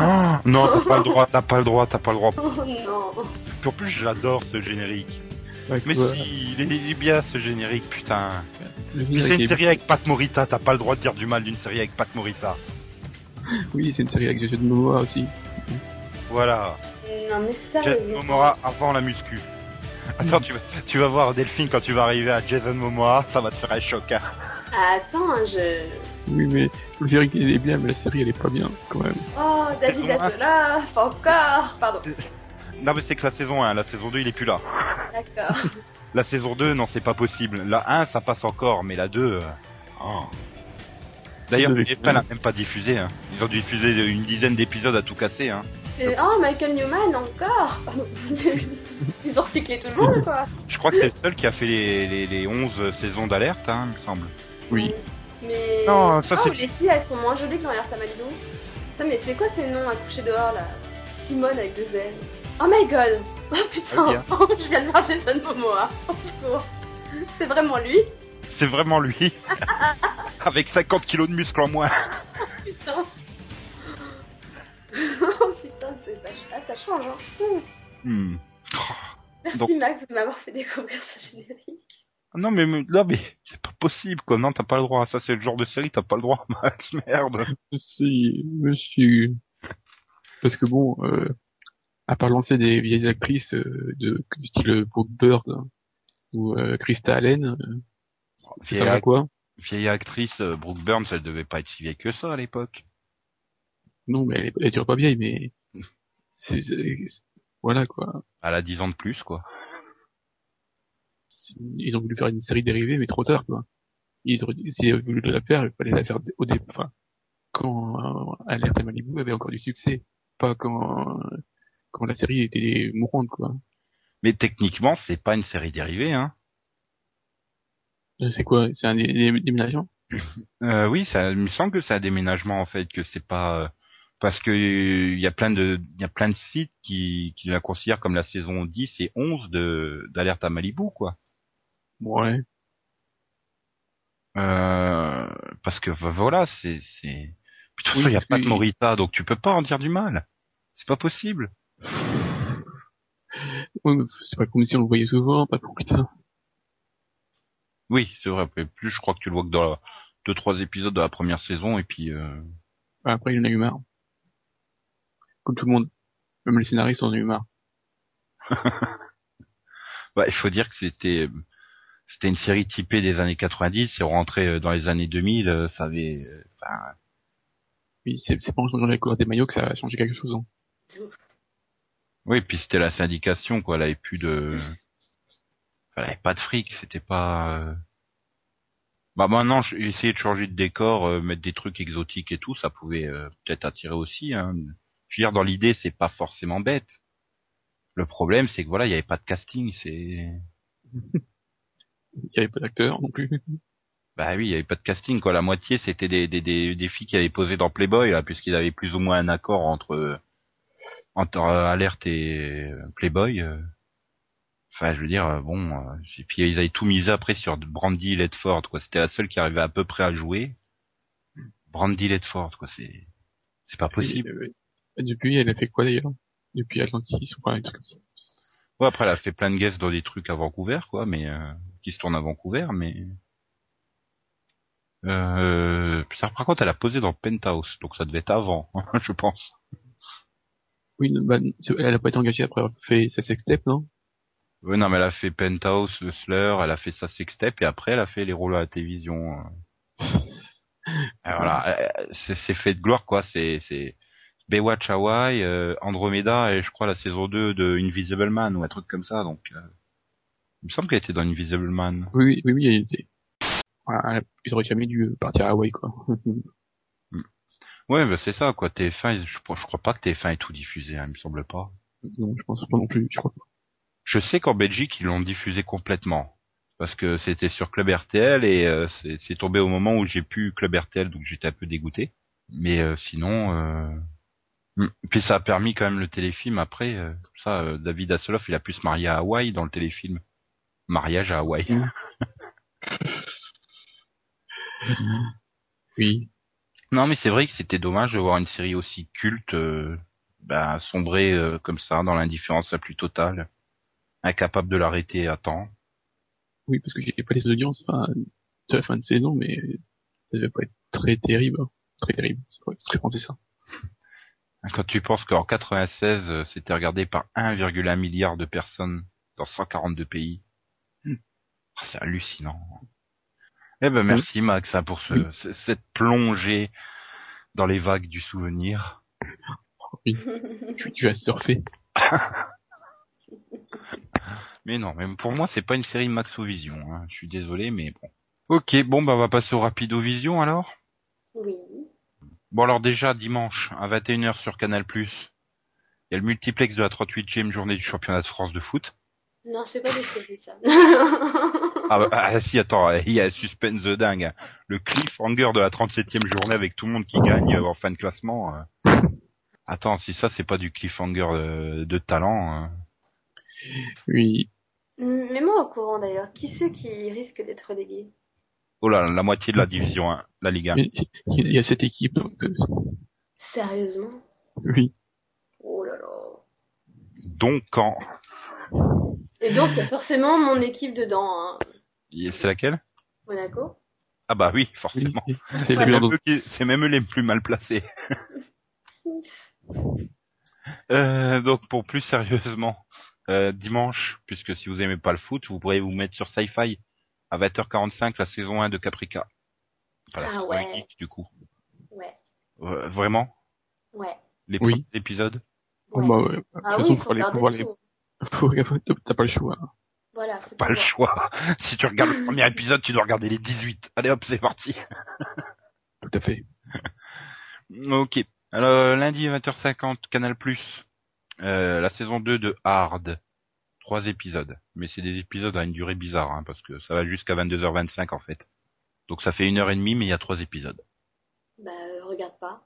Ah, non, t'as pas le droit, t'as pas le droit, t'as pas le droit. Oh non. En plus, j'adore ce générique. Mais quoi. si, il est, il est bien ce générique, putain. C'est une série avec Pat Morita, t'as pas le droit de dire du mal d'une série avec Pat Morita. Oui, c'est une série avec Jason Momoa aussi. Voilà. Non, mais Jason. Momoa avant la muscu. Attends, tu vas, tu vas voir Delphine quand tu vas arriver à Jason Momoa, ça va te faire un choc. Hein. Attends, hein, je. Oui, mais le générique il est bien, mais la série elle est pas bien, quand même. Oh, David. Attola, pas encore. Pardon. Non mais c'est que la saison 1, la saison 2 il est plus là. D'accord. La saison 2, non c'est pas possible. La 1 ça passe encore, mais la 2... euh, oh. D'ailleurs, Oui. TF1 n'a même pas diffusé. Hein. Ils ont diffusé une dizaine d'épisodes à tout casser. Hein. Et- Oh, Michael Newman encore. Pardon. Ils ont recyclé tout le monde, quoi. Je crois que c'est le seul qui a fait les, les, les 11 saisons d'alerte, hein, il me semble. Oui. Mais. Non, ça, oh, les filles, elles sont moins jolies Alerte à Malibu. Putain, mais c'est quoi ces noms à coucher dehors, là? Simone avec deux L. Oh my god Oh putain. Oh, Je viens de voir Jason Momoa. Oh. C'est vraiment lui? C'est vraiment lui. Avec 50 kilos de muscles en moins. Putain Oh putain, c'est- ça, ah, ça change, hein. Hmm. Merci Donc- Max de m'avoir fait découvrir ce générique. Non mais mais- là mais c'est pas possible quoi. Non t'as pas le droit. Ça c'est le genre de série t'as pas le droit Max. Merde. Si, monsieur. Parce que bon, euh, à part lancer des vieilles actrices euh, de style Brooke Bird hein, ou euh, Krista Allen, euh, ça Vieille, va quoi vieille actrice euh, Brooke Burns elle devait pas être si vieille que ça à l'époque. Non, mais elle est, elle toujours pas vieille, mais voilà quoi. Elle a 10 ans de plus quoi. Ils ont voulu faire une série dérivée, mais trop tard quoi. Ils auraient, s'ils avaient voulu la faire, il fallait la faire au début, enfin, quand euh, Alerte à Malibu avait encore du succès, pas quand quand la série était mourante quoi. Mais techniquement c'est pas une série dérivée hein. Euh, C'est quoi? C'est un dé- dé- déménagement? Euh, oui, ça il me semble que c'est un déménagement en fait, que c'est pas euh, parce que il y a plein de il y a plein de sites qui qui la considèrent comme la saison 10 et 11 de d'Alerte à Malibu quoi. Ouais. Euh, parce que bah, voilà, c'est c'est Puis, de toute façon, il y a pas de Morita, donc tu peux pas en dire du mal. C'est pas possible. Ouais, c'est pas comme si on le voyait souvent, pas pour putain. Oui, c'est vrai. mais Plus, je crois que tu le vois que dans la- deux, trois épisodes de la première saison, et puis. Euh... Bah, Après, il en a eu marre. Comme tout le monde. Même les scénaristes en ont eu marre. Ouais, il faut dire que c'était c'était une série typée des années 90. C'est rentré euh, dans les années 2000. euh, Ça avait. euh, Enfin, Oui, c'est c'est pas en changeant la couleur des maillots que ça a changé quelque chose. hein. oui, puis c'était la syndication, quoi. Elle avait plus de. Elle avait pas de fric. C'était pas. euh, Bah maintenant, j'ai essayé de changer de décor, euh, mettre des trucs exotiques et tout, ça pouvait euh, peut-être attirer aussi. Hein. Je veux dire, dans l'idée, c'est pas forcément bête. Le problème, c'est que voilà, il y avait pas de casting. C'est Il y avait pas d'acteurs non plus. Bah oui, il y avait pas de casting quoi. La moitié c'était des, des, des, des filles qui avaient posé dans Playboy là, puisqu'ils avaient plus ou moins un accord entre entre euh, Alerte et euh, Playboy. euh. Enfin, je veux dire, euh, bon. euh, et puis ils avaient tout misé après sur Brandy Ledford quoi. C'était la seule qui arrivait à peu près à jouer. Brandy Ledford quoi. C'est c'est pas possible. Et, euh, depuis, elle a fait quoi d'ailleurs? Depuis Atlantis ou un truc comme ça? Ouais, après elle a fait plein de guests dans des trucs à Vancouver quoi, mais euh, qui se tournent à Vancouver, mais. Euh, par contre, elle a posé dans Penthouse, donc ça devait être avant, je pense. Oui, bah, elle a pas été engagée après avoir fait sa sextape, non? Ouais, non, mais elle a fait Penthouse, le Slur, elle a fait sa sextape, et après, elle a fait les rôles à la télévision. euh. Voilà, euh, c'est c'est fait de gloire, quoi. C'est c'est Baywatch Hawaii, euh, Andromeda, et je crois la saison 2 de Invisible Man, ou un truc comme ça, donc... euh, Il me semble qu'elle était dans Invisible Man. Oui, oui, oui, elle était... Voilà, elle- ils auraient jamais dû partir à Hawaï, quoi. Ouais, bah c'est ça, quoi. TF1, je, je crois pas que TF1 ait tout diffusé, hein, il me semble pas. non, je pense pas non plus, je crois pas. Je sais qu'en Belgique, ils l'ont diffusé complètement. Parce que c'était sur Club RTL et euh, c'est c'est tombé au moment où j'ai pu Club RTL, donc j'étais un peu dégoûté. Mais euh, sinon... Euh... hmm. Puis ça a permis quand même le téléfilm après. euh, comme ça, euh, David Hasselhoff, il a pu se marier à Hawaï dans le téléfilm. Mariage à Hawaï. Mm. Oui, Non, mais c'est vrai que c'était dommage de voir une série aussi culte euh, ben, sombrer euh, comme ça dans l'indifférence la plus totale, incapable de l'arrêter à temps. oui, parce que j'ai pas les audiences, enfin, de la fin de saison, mais ça devait pas être très terrible. hein. Très terrible, c'est vrai, c'est très pensé ça. Quand tu penses qu'en 96, euh, c'était regardé par 1,1 milliard de personnes dans 142 pays. Hmm. Ah, C'est hallucinant. Eh ben merci Max hein, pour ce, ce- cette plongée dans les vagues du souvenir. Tu, tu as surfé. Mais non, même pour moi c'est pas une série Maxovision. Hein. Je suis désolé, mais bon. Ok, bon bah on va passer au Rapidovision alors? Oui. Bon alors déjà dimanche à 21h sur Canal+, il y a le multiplex de la 38e journée du championnat de France de foot. Non, c'est pas des séries, ça. Ah, bah, ah, si, attends, il y a un suspense de dingue. hein. Le cliffhanger de la 37e journée avec tout le monde qui gagne euh, en fin de classement. euh. Attends, si ça c'est pas du cliffhanger euh, de talent. hein. Oui, Mm, Mets-moi au courant d'ailleurs. Qui c'est qui risque d'être relégué Oh là, la moitié de la division 1, la Ligue 1. il y a cette équipe, donc, euh, Sérieusement? oui. Oh là là. Donc quand Et donc, il y a forcément mon équipe dedans. Hein. C'est laquelle? Monaco Ah bah oui, forcément. C'est même, qui- même eux les plus mal placés. Euh, donc pour plus sérieusement, euh, dimanche, puisque si vous aimez pas le foot, vous pourrez vous mettre sur Sci-Fi à 20h45 la saison 1 de Caprica. Enfin, la Ah saison ouais. 1 geek, du coup. Ouais, Euh, vraiment? Ouais. Les Oui. premiers épisodes? Oh, ouais. bah, ouais. De toute Ah façon, oui, faut faut aller- les- t'as- pas le choix. hein. Voilà, faut Pas le voir. choix. si tu regardes le premier épisode, tu dois regarder les 18. Allez hop, c'est parti. Tout à fait. Ok. Alors lundi 20h50, Canal+. Euh, la saison 2 de Hard. Trois épisodes. Mais c'est des épisodes à une durée bizarre, hein, parce que ça va jusqu'à 22h25 en fait. Donc ça fait une heure et demie, mais il y a trois épisodes. Bah, euh, regarde pas.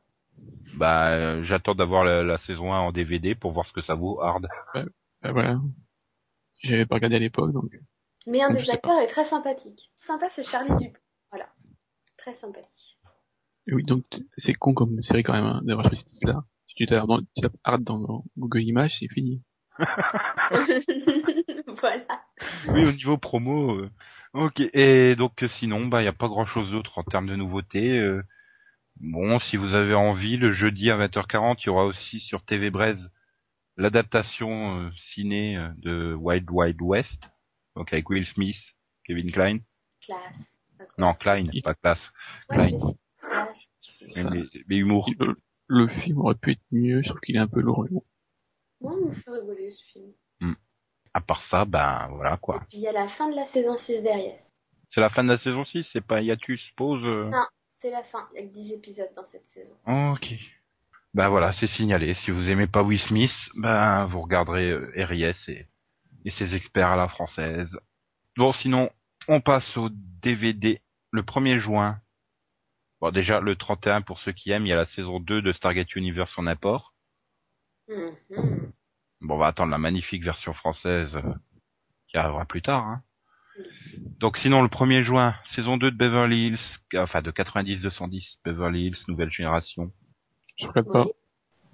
Bah, euh, j'attends d'avoir la, la saison 1 en DVD pour voir ce que ça vaut, Hard. Bah, voilà. J'avais pas regardé à l'époque, donc. Mais un Je des acteurs est très sympathique. Sympa, c'est Charlie Dupont. Voilà. Très sympathique. Oui, donc c'est con comme série quand même hein, d'avoir choisi ce titre-là. Si tu tapes Hard dans, dans Google Images, c'est fini. voilà. Oui, au niveau promo. euh, Ok. Et donc sinon, bah, il y a pas grand-chose d'autre en termes de nouveautés. euh. Bon, si vous avez envie, le jeudi à 20h40, il y aura aussi sur TV Braise l'adaptation euh, ciné euh, de Wild Wild West, donc avec Will Smith, Kevin Klein. Classe. Non, Klein, pas classe. Ouais, Klein. mais humour. Le, le film aurait pu être mieux, trouve qu'il est un peu lourd. Moi, il me fait rigoler ce film. À part ça, ben voilà quoi. Puis il y a la fin de la saison 6 derrière. C'est la fin de la saison 6, c'est pas hiatus, pause. euh. Non. C'est la fin. Il y a que 10 épisodes dans cette saison. Ok. Ben voilà, c'est signalé. Si vous aimez pas Will Smith, ben vous regarderez euh, RIS et, et ses experts à la française. Bon, sinon, on passe au DVD le 1er juin. Bon, déjà, le 31, pour ceux qui aiment, il y a la saison 2 de Stargate Universe en apport. Mhm. Bon, on va attendre la magnifique version française euh, qui arrivera plus tard. Hein. Donc sinon, le 1er juin, saison 2 de Beverly Hills, enfin de 90-210, Beverly Hills, nouvelle génération. Je regarde pas. Oui.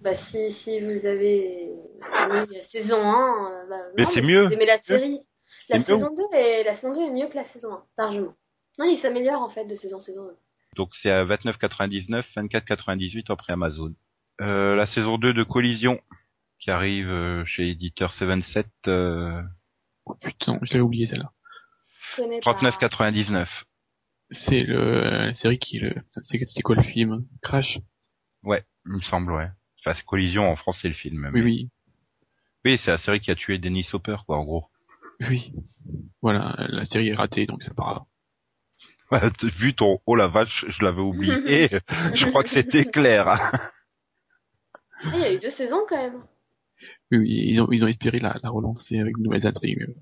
Bah si, si vous avez aimé la saison 1, euh, bah, Mais c'est vous mieux. aimez la série. La saison 2 est la saison 2 est mieux que la saison 1, largement. Non, il s'améliore en fait de saison en saison. Donc c'est à 29,99, 24,98 en prix Amazon. Euh, la saison 2 de Collision, qui arrive euh, chez éditeur 77, euh, Oh, putain, je l'avais oublié celle-là. Je connais pas. 39,99. C'est le la série qui le c'est c'est quoi le film? Crash? Ouais, il me semble, ouais. Enfin, c'est Collision en France, c'est le film. Oui mais- oui Oui, c'est la série qui a tué Dennis Hopper, quoi, en gros. oui. Voilà, la série est ratée donc c'est pas grave. Vu ton oh la vache, je l'avais oublié. je crois que c'était clair. hein. Ah, il y a eu deux saisons quand même. Oui, oui, ils ont ils ont espéré la, la relancer avec de nouvelles intrigues.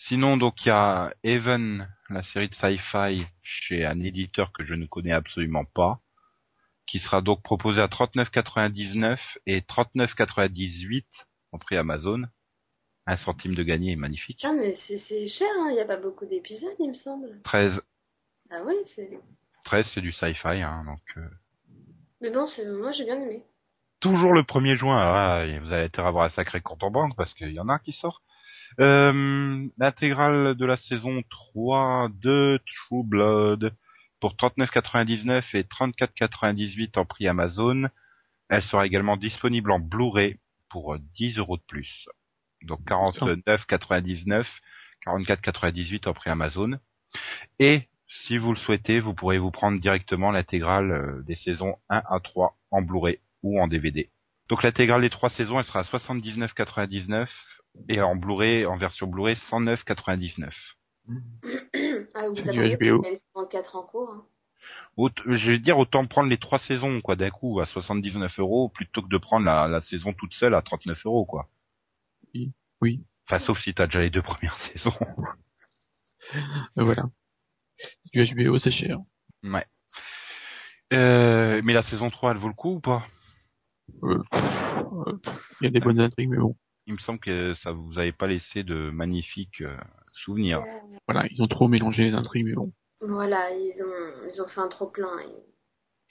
Sinon, donc il y a Even, la série de sci-fi chez un éditeur que je ne connais absolument pas, qui sera donc proposé à 39,99 et 39,98 en prix Amazon. Un centime de gagné, magnifique. Ah mais c'est c'est cher, hein. il n'y a pas beaucoup d'épisodes il me semble. 13, Ah oui, c'est... 13 c'est du sci-fi, hein, donc euh, Mais bon, moi j'ai bien aimé. toujours le 1er juin. Ah, vous allez être avoir un sacré compte en banque parce qu'il y en a un qui sort. Euh, L'intégrale de la saison 3 de True Blood pour 39,99 et 34,98 en prix Amazon. Elle sera également disponible en Blu-ray pour euh, 10 euros de plus. Donc 49,99, 44,98 en prix Amazon. Et si vous le souhaitez, vous pourrez vous prendre directement l'intégrale euh, des saisons 1 à 3 en Blu-ray ou en DVD. Donc l'intégrale des trois saisons, elle sera à 79,99 et en Blu-ray, en version Blu-ray, 109,99. ah, vous attendez HBO. parce qu'il y a une saison 4 en cours. Hein. Aut- je vais dire autant prendre les trois saisons quoi d'un coup à 79 euros plutôt que de prendre la, la saison toute seule à 39 euros quoi. Oui. Enfin sauf si t'as déjà les deux premières saisons. Euh, voilà. Du HBO c'est cher. ouais. Euh, mais la saison 3 elle vaut le coup ou pas? Euh, euh, Il y a des bonnes intrigues mais bon. Il me semble que ça vous avait pas laissé de magnifiques euh, souvenirs. Voilà, ils ont trop mélangé les intrigues mais bon. Voilà, ils ont, ils ont fait un trop plein.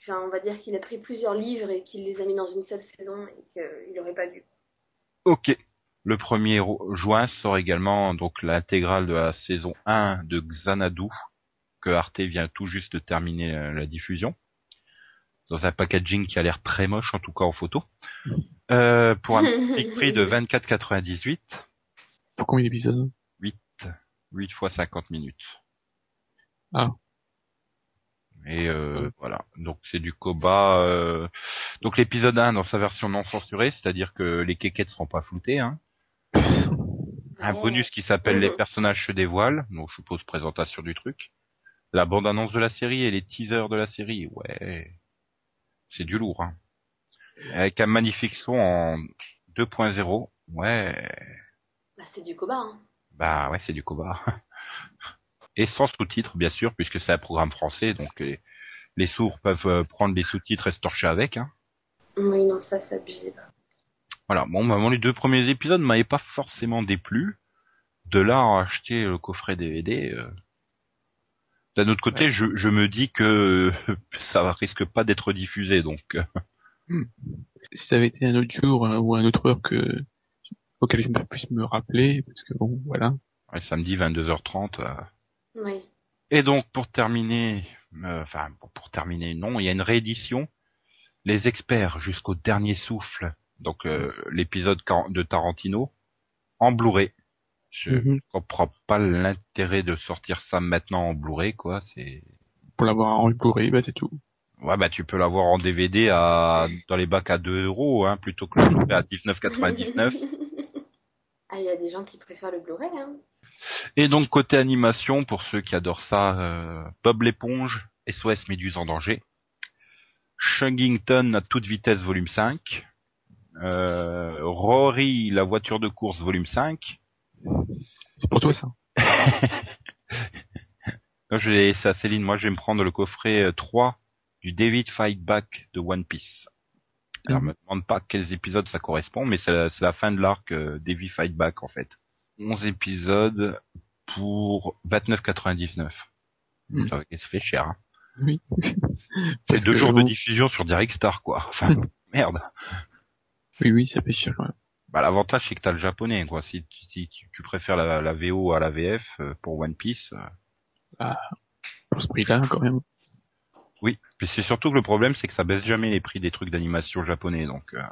Enfin, on va dire qu'il a pris plusieurs livres et qu'il les a mis dans une seule saison et qu'il n'aurait pas dû. Ok. Le 1er ro- juin sort également donc l'intégrale de la saison 1 de Xanadu que Arte vient tout juste de terminer euh, la diffusion dans un packaging qui a l'air très moche en tout cas en photo euh, pour un petit prix de 24,98 Pour combien d'épisodes? 8 8 fois 50 minutes. Ah. Et euh, voilà, donc c'est du Koba. euh, Donc l'épisode 1 dans sa version non censurée, c'est-à-dire que les kékettes seront pas floutées. Hein. Un bonus qui s'appelle Les personnages se dévoilent, donc je suppose présentation du truc. La bande-annonce de la série et les teasers de la série, ouais. C'est du lourd, hein. Avec un magnifique son en 2.0, ouais. Bah, c'est du Koba. Hein. Bah ouais, c'est du Koba. Et sans sous-titres, bien sûr, puisque c'est un programme français, donc les, les sourds peuvent euh, prendre les sous-titres et se torcher avec. Hein. Oui, non, ça, c'est abusé. Voilà, bon, bah, moi, les deux premiers épisodes m'avaient pas forcément déplu. De là à acheter le coffret DVD. euh. D'un autre côté, je, je me dis que ça risque pas d'être diffusé, donc euh, Si ça avait été un autre jour hein, ou un autre heure que auquel je ne puisse me rappeler, parce que bon, voilà. Ouais, samedi 22h30. euh. Oui. Et donc pour terminer, euh, enfin pour, pour terminer, non, il y a une réédition. Les experts jusqu'au dernier souffle, donc euh, l'épisode de Tarantino en Blu-ray. Je Mhm. comprends pas l'intérêt de sortir ça maintenant en Blu-ray, quoi. C'est Pour l'avoir en Blu-ray, bah c'est tout. ouais, bah tu peux l'avoir en DVD à dans les bacs à 2 euros, hein, plutôt que le Blu-ray à 19,99. ah, il y a des gens qui préfèrent le Blu-ray, hein. Et donc côté animation, pour ceux qui adorent ça, euh, Bob l'éponge, SOS Méduse en danger, Shungington à toute vitesse volume 5, euh, Rory la voiture de course volume 5. C'est pour toi ça. Non, je laissé à Céline, moi je vais me prendre le coffret euh, 3 du David Fight Back de One Piece. Alors, Mhm. me demande pas quels épisodes ça correspond, mais c'est la, fin de l'arc euh, David Fight Back en fait. 11 épisodes pour 29,99. Mhm. Ça, ça fait cher. Hein. Oui. C'est deux jours de diffusion sur Direct Star, quoi. Enfin, merde. Oui, oui, ça fait cher même. Bah, l'avantage, c'est que t'as le japonais, quoi. Si, tu- si tu, tu préfères la, la VO à la VF euh, pour One Piece, euh, Pour ce prix-là, quand même. oui. Mais c'est surtout que le problème, c'est que ça baisse jamais les prix des trucs d'animation japonais, donc. euh,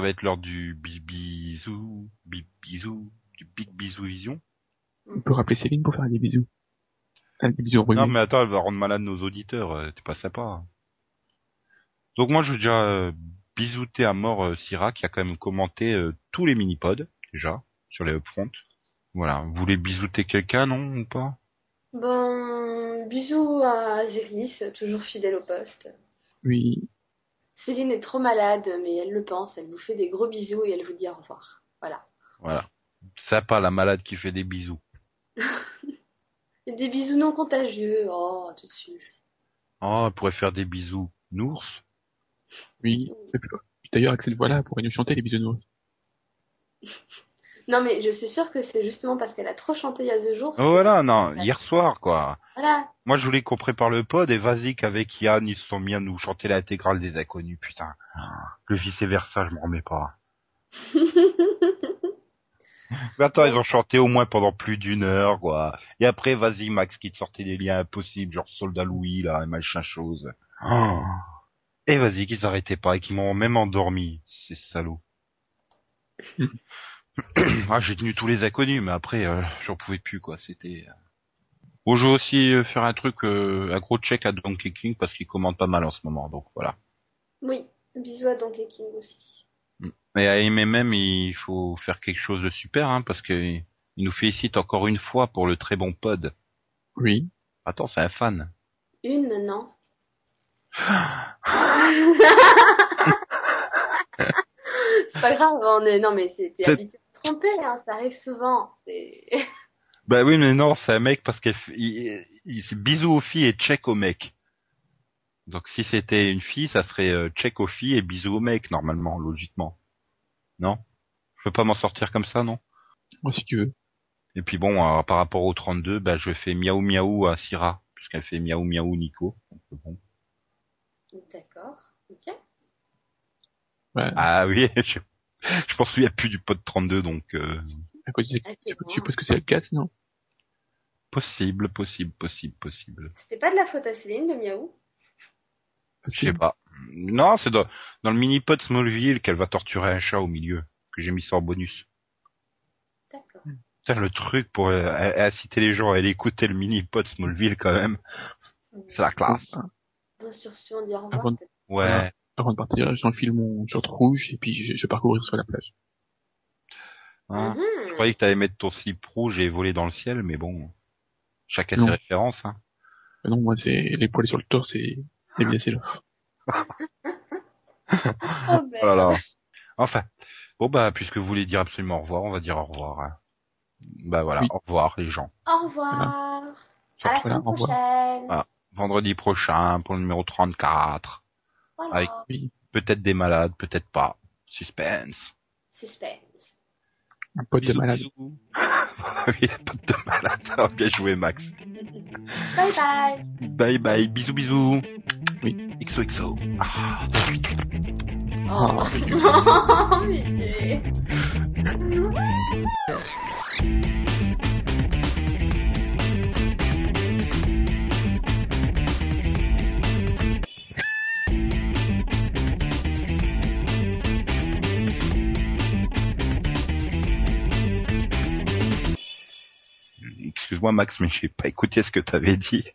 Ça va être l'heure du bi- bisou, bi- bisou, du big bisou vision. On peut rappeler Céline pour faire des bisous. Des bisous Non, mais attends, elle va rendre malade nos auditeurs, euh, t'es pas sympa. Donc moi, je veux déjà euh, bisouter à mort euh, Syrah, qui a quand même commenté euh, tous les mini-pods, déjà, sur les upfront. Voilà, vous voulez bisouter quelqu'un, non, ou pas? Bon, bisous à Zéris, toujours fidèle au poste. Oui. Céline est trop malade, mais elle le pense, elle vous fait des gros bisous et elle vous dit au revoir. Voilà. Voilà. Sympa, la malade qui fait des bisous. Des bisous non contagieux, oh, tout de suite. Oh, elle pourrait faire des bisous. Nours Oui. D'ailleurs, Axel Voilà pourrait nous chanter les bisounours. Non, mais je suis sûre que c'est justement parce qu'elle a trop chanté il y a deux jours. Oh, voilà, non, hier soir, quoi. Voilà. Moi, je voulais qu'on prépare le pod et vas-y qu'avec Yann, ils se sont mis à nous chanter l'intégrale des inconnus, putain. Le vice versa, je m'en remets pas. Mais attends, ils ont chanté au moins pendant plus d'une heure, quoi. Et après, vas-y, Max, qui te sortait des liens impossibles, genre Soldat Louis, là, et machin chose. Oh. Et vas-y, qu'ils s'arrêtaient pas et qu'ils m'ont même endormi, ces salauds. ah, j'ai tenu tous les inconnus, mais après, euh, j'en pouvais plus, quoi. C'était... Bon, je vais aussi euh, faire un truc, euh, un gros check à Donkey King, parce qu'il commande pas mal en ce moment, donc voilà. Oui, bisous à Donkey King aussi. Mais à MMM, il faut faire quelque chose de super, hein, parce que il nous félicite encore une fois pour le très bon pod. Oui. Attends, c'est un fan. Une, non C'est pas grave, on est... Non, mais c'était C'est- tromper, hein, ça arrive souvent. C'est... Bah oui, mais non, c'est un mec parce qu'il il, il, c'est bisous aux filles et check aux mecs. Donc si c'était une fille, ça serait euh, check aux filles et bisous aux mecs, normalement, logiquement. Non? Je peux pas m'en sortir comme ça, non? Moi, si tu veux. Et puis bon, euh, par rapport au 32, bah je fais miaou miaou à Syrah, puisqu'elle fait miaou miaou Nico. Donc, bon. D'accord. Ok. Ouais. Ah oui, je, je m'en souviens plus du pod 32, donc euh, côté, Ah, je c'est suppose que c'est le 4, non possible, possible, possible, possible. C'était pas de la faute à Céline, le miaou? Je sais pas. Non, c'est dans, dans le mini-pod Smallville qu'elle va torturer un chat au milieu, que j'ai mis ça en bonus. D'accord. Putain, le truc pour euh, inciter les gens à aller écouter le mini-pod Smallville quand même, c'est la classe. Ah, Bon, sur ce, on dit au revoir. Ouais. Voilà. Avant de partir, j'enfile mon short rouge et puis je, je pars courir sur la plage. Hein. Mhm. Je croyais que t'allais mettre ton slip rouge et voler dans le ciel, mais bon, chacun Non. ses références. Hein. Euh, Non, moi, c'est les poils sur le torse et, et bien c'est là. Oh, ben. Oh là là. Enfin, bon bah puisque vous voulez dire absolument au revoir, on va dire au revoir. hein. Bah voilà, Oui. au revoir les gens. Au revoir. À la Voilà, semaine au revoir. prochaine. Ah. Vendredi prochain pour le numéro 34. Voilà. Avec- Peut-être des malades, peut-être pas. Suspense. Suspense. Un pote de malade. bisous. oui, pas de malade. Bien joué Max. Bye bye. Bye bye, bisous bisous. Oui. XOXO. Ah. Oh, oh Excuse-moi Max, mais j'ai pas écouté ce que t'avais dit.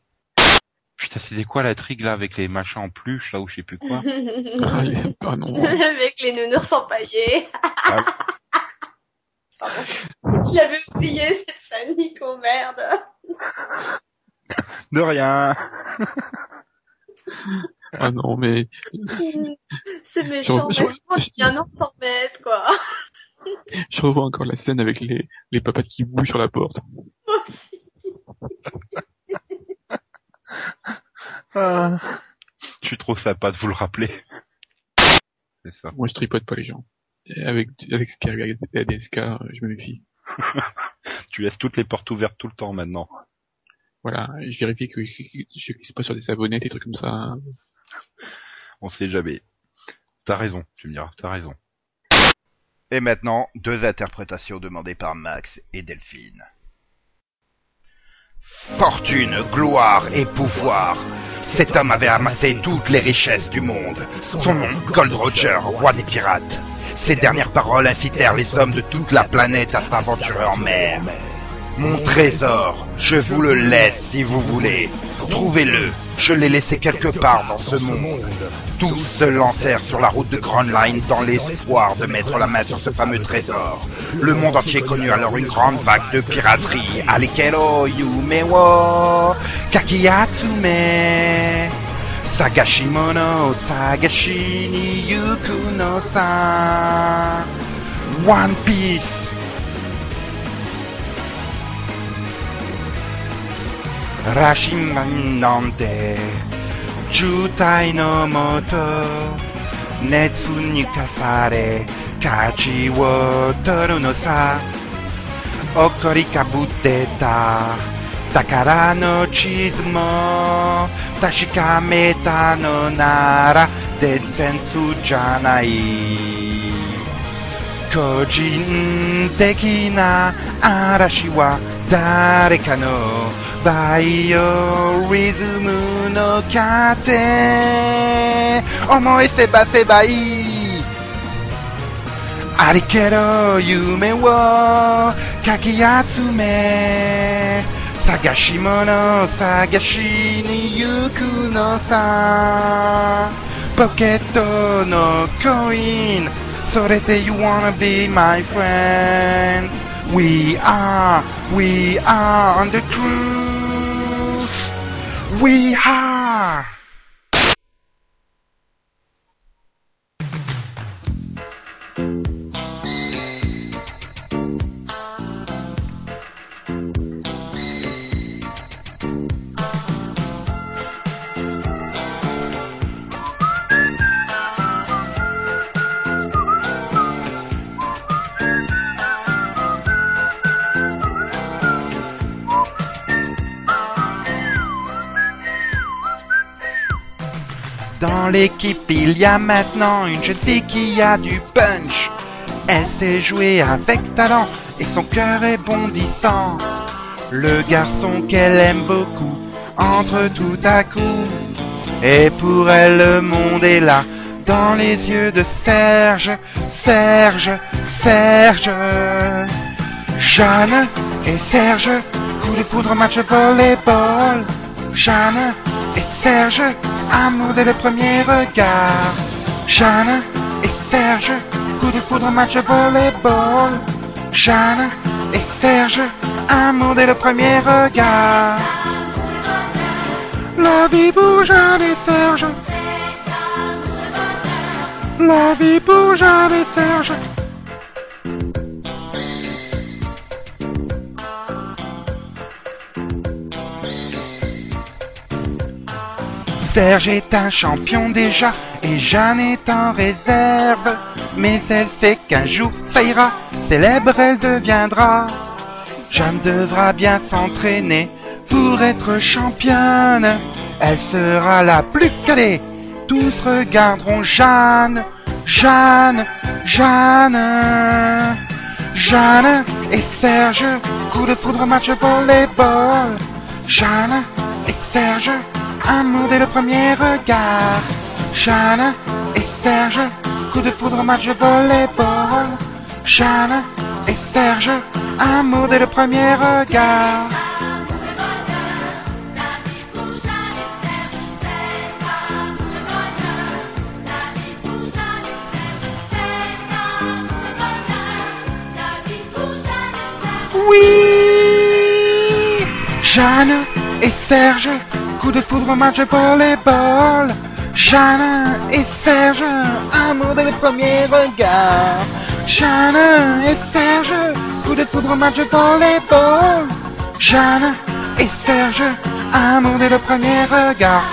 Putain, c'était quoi la trigue là avec les machins en peluche là ou je sais plus quoi Ah, il- ah non. Avec les nounours empaillés. Ah. Je l'avais oublié cette scène, Nico, merde. De rien. Ah non, mais C'est méchant, Je- an sans mettre, quoi. je revois encore la scène avec les, les papates qui bouillent sur la porte. Ah. Je suis trop sympa de vous le rappeler. C'est ça. Moi, je tripote pas les gens. Et avec, avec ce euh, je me méfie. Tu laisses toutes les portes ouvertes tout le temps maintenant. Voilà, je vérifie que je, je glisse pas sur des abonnés, des trucs comme ça. On sait jamais. T'as raison, tu me diras, t'as raison. Et maintenant, deux interprétations demandées par Max et Delphine. Fortune, gloire et pouvoir. Cet homme avait amassé toutes les richesses du monde. Son nom, Gold Roger, roi des pirates. Ses dernières paroles incitèrent les hommes de toute la planète à s'aventurer en mer. Mon trésor, je vous le laisse si vous voulez. Trouvez-le, je l'ai laissé quelque part dans ce monde. Tous se lancèrent sur la route de Grand Line dans l'espoir de mettre la main sur ce fameux trésor. Le monde entier connut alors une grande vague de piraterie. Alikero yume wo kakiyatsume. Sagashimono sagashi ni yuku no sa. One Piece 羅針盤なんて渋滞のもと熱にかされ勝ちを取るのさ。怒りかぶってた。宝の地図も確かめたのなら伝説じゃない。個人的な嵐は誰かのバイオリズムの糧。思いせばせばいい。ありけろ夢をかき集め。探し物探しに行くのさ。ポケットのコイン。それで You wanna be my friend We are, we are on the cruise We are Dans l'équipe, il y a maintenant une jeune fille qui a du punch. Elle sait jouer avec talent et son cœur est bondissant. Le garçon qu'elle aime beaucoup entre tout à coup. Et pour elle, le monde est là, dans les yeux de Serge, Serge, Serge. Jeanne et Serge, coup de foudre match volleyball. Jeanne Serge, amour dès le premier regard. Jeanne et Serge, coup de foudre match volleyball. Jeanne et Serge, amour dès le premier regard. La vie pour Jeanne Serge. La vie pour Jeanne Serge. Serge est un champion déjà et Jeanne est en réserve. Mais elle sait qu'un jour ça ira, célèbre elle deviendra. Jeanne devra bien s'entraîner pour être championne. Elle sera la plus calée. Tous regarderont Jeanne, Jeanne, Jeanne. Jeanne et Serge, coup de foudre match volleyball. Jeanne et Serge, amour dès le premier regard. Jeanne et Serge, coup de foudre match volleyball. Jeanne et Serge, amour dès le premier regard. Oui Jeanne et Serge, coup de foudre match volleyball. Jeanne et Serge, amour dès le premier regard. Jeanne et Serge, coup de foudre match volleyball. Jeanne et Serge, amour dès le premier regard.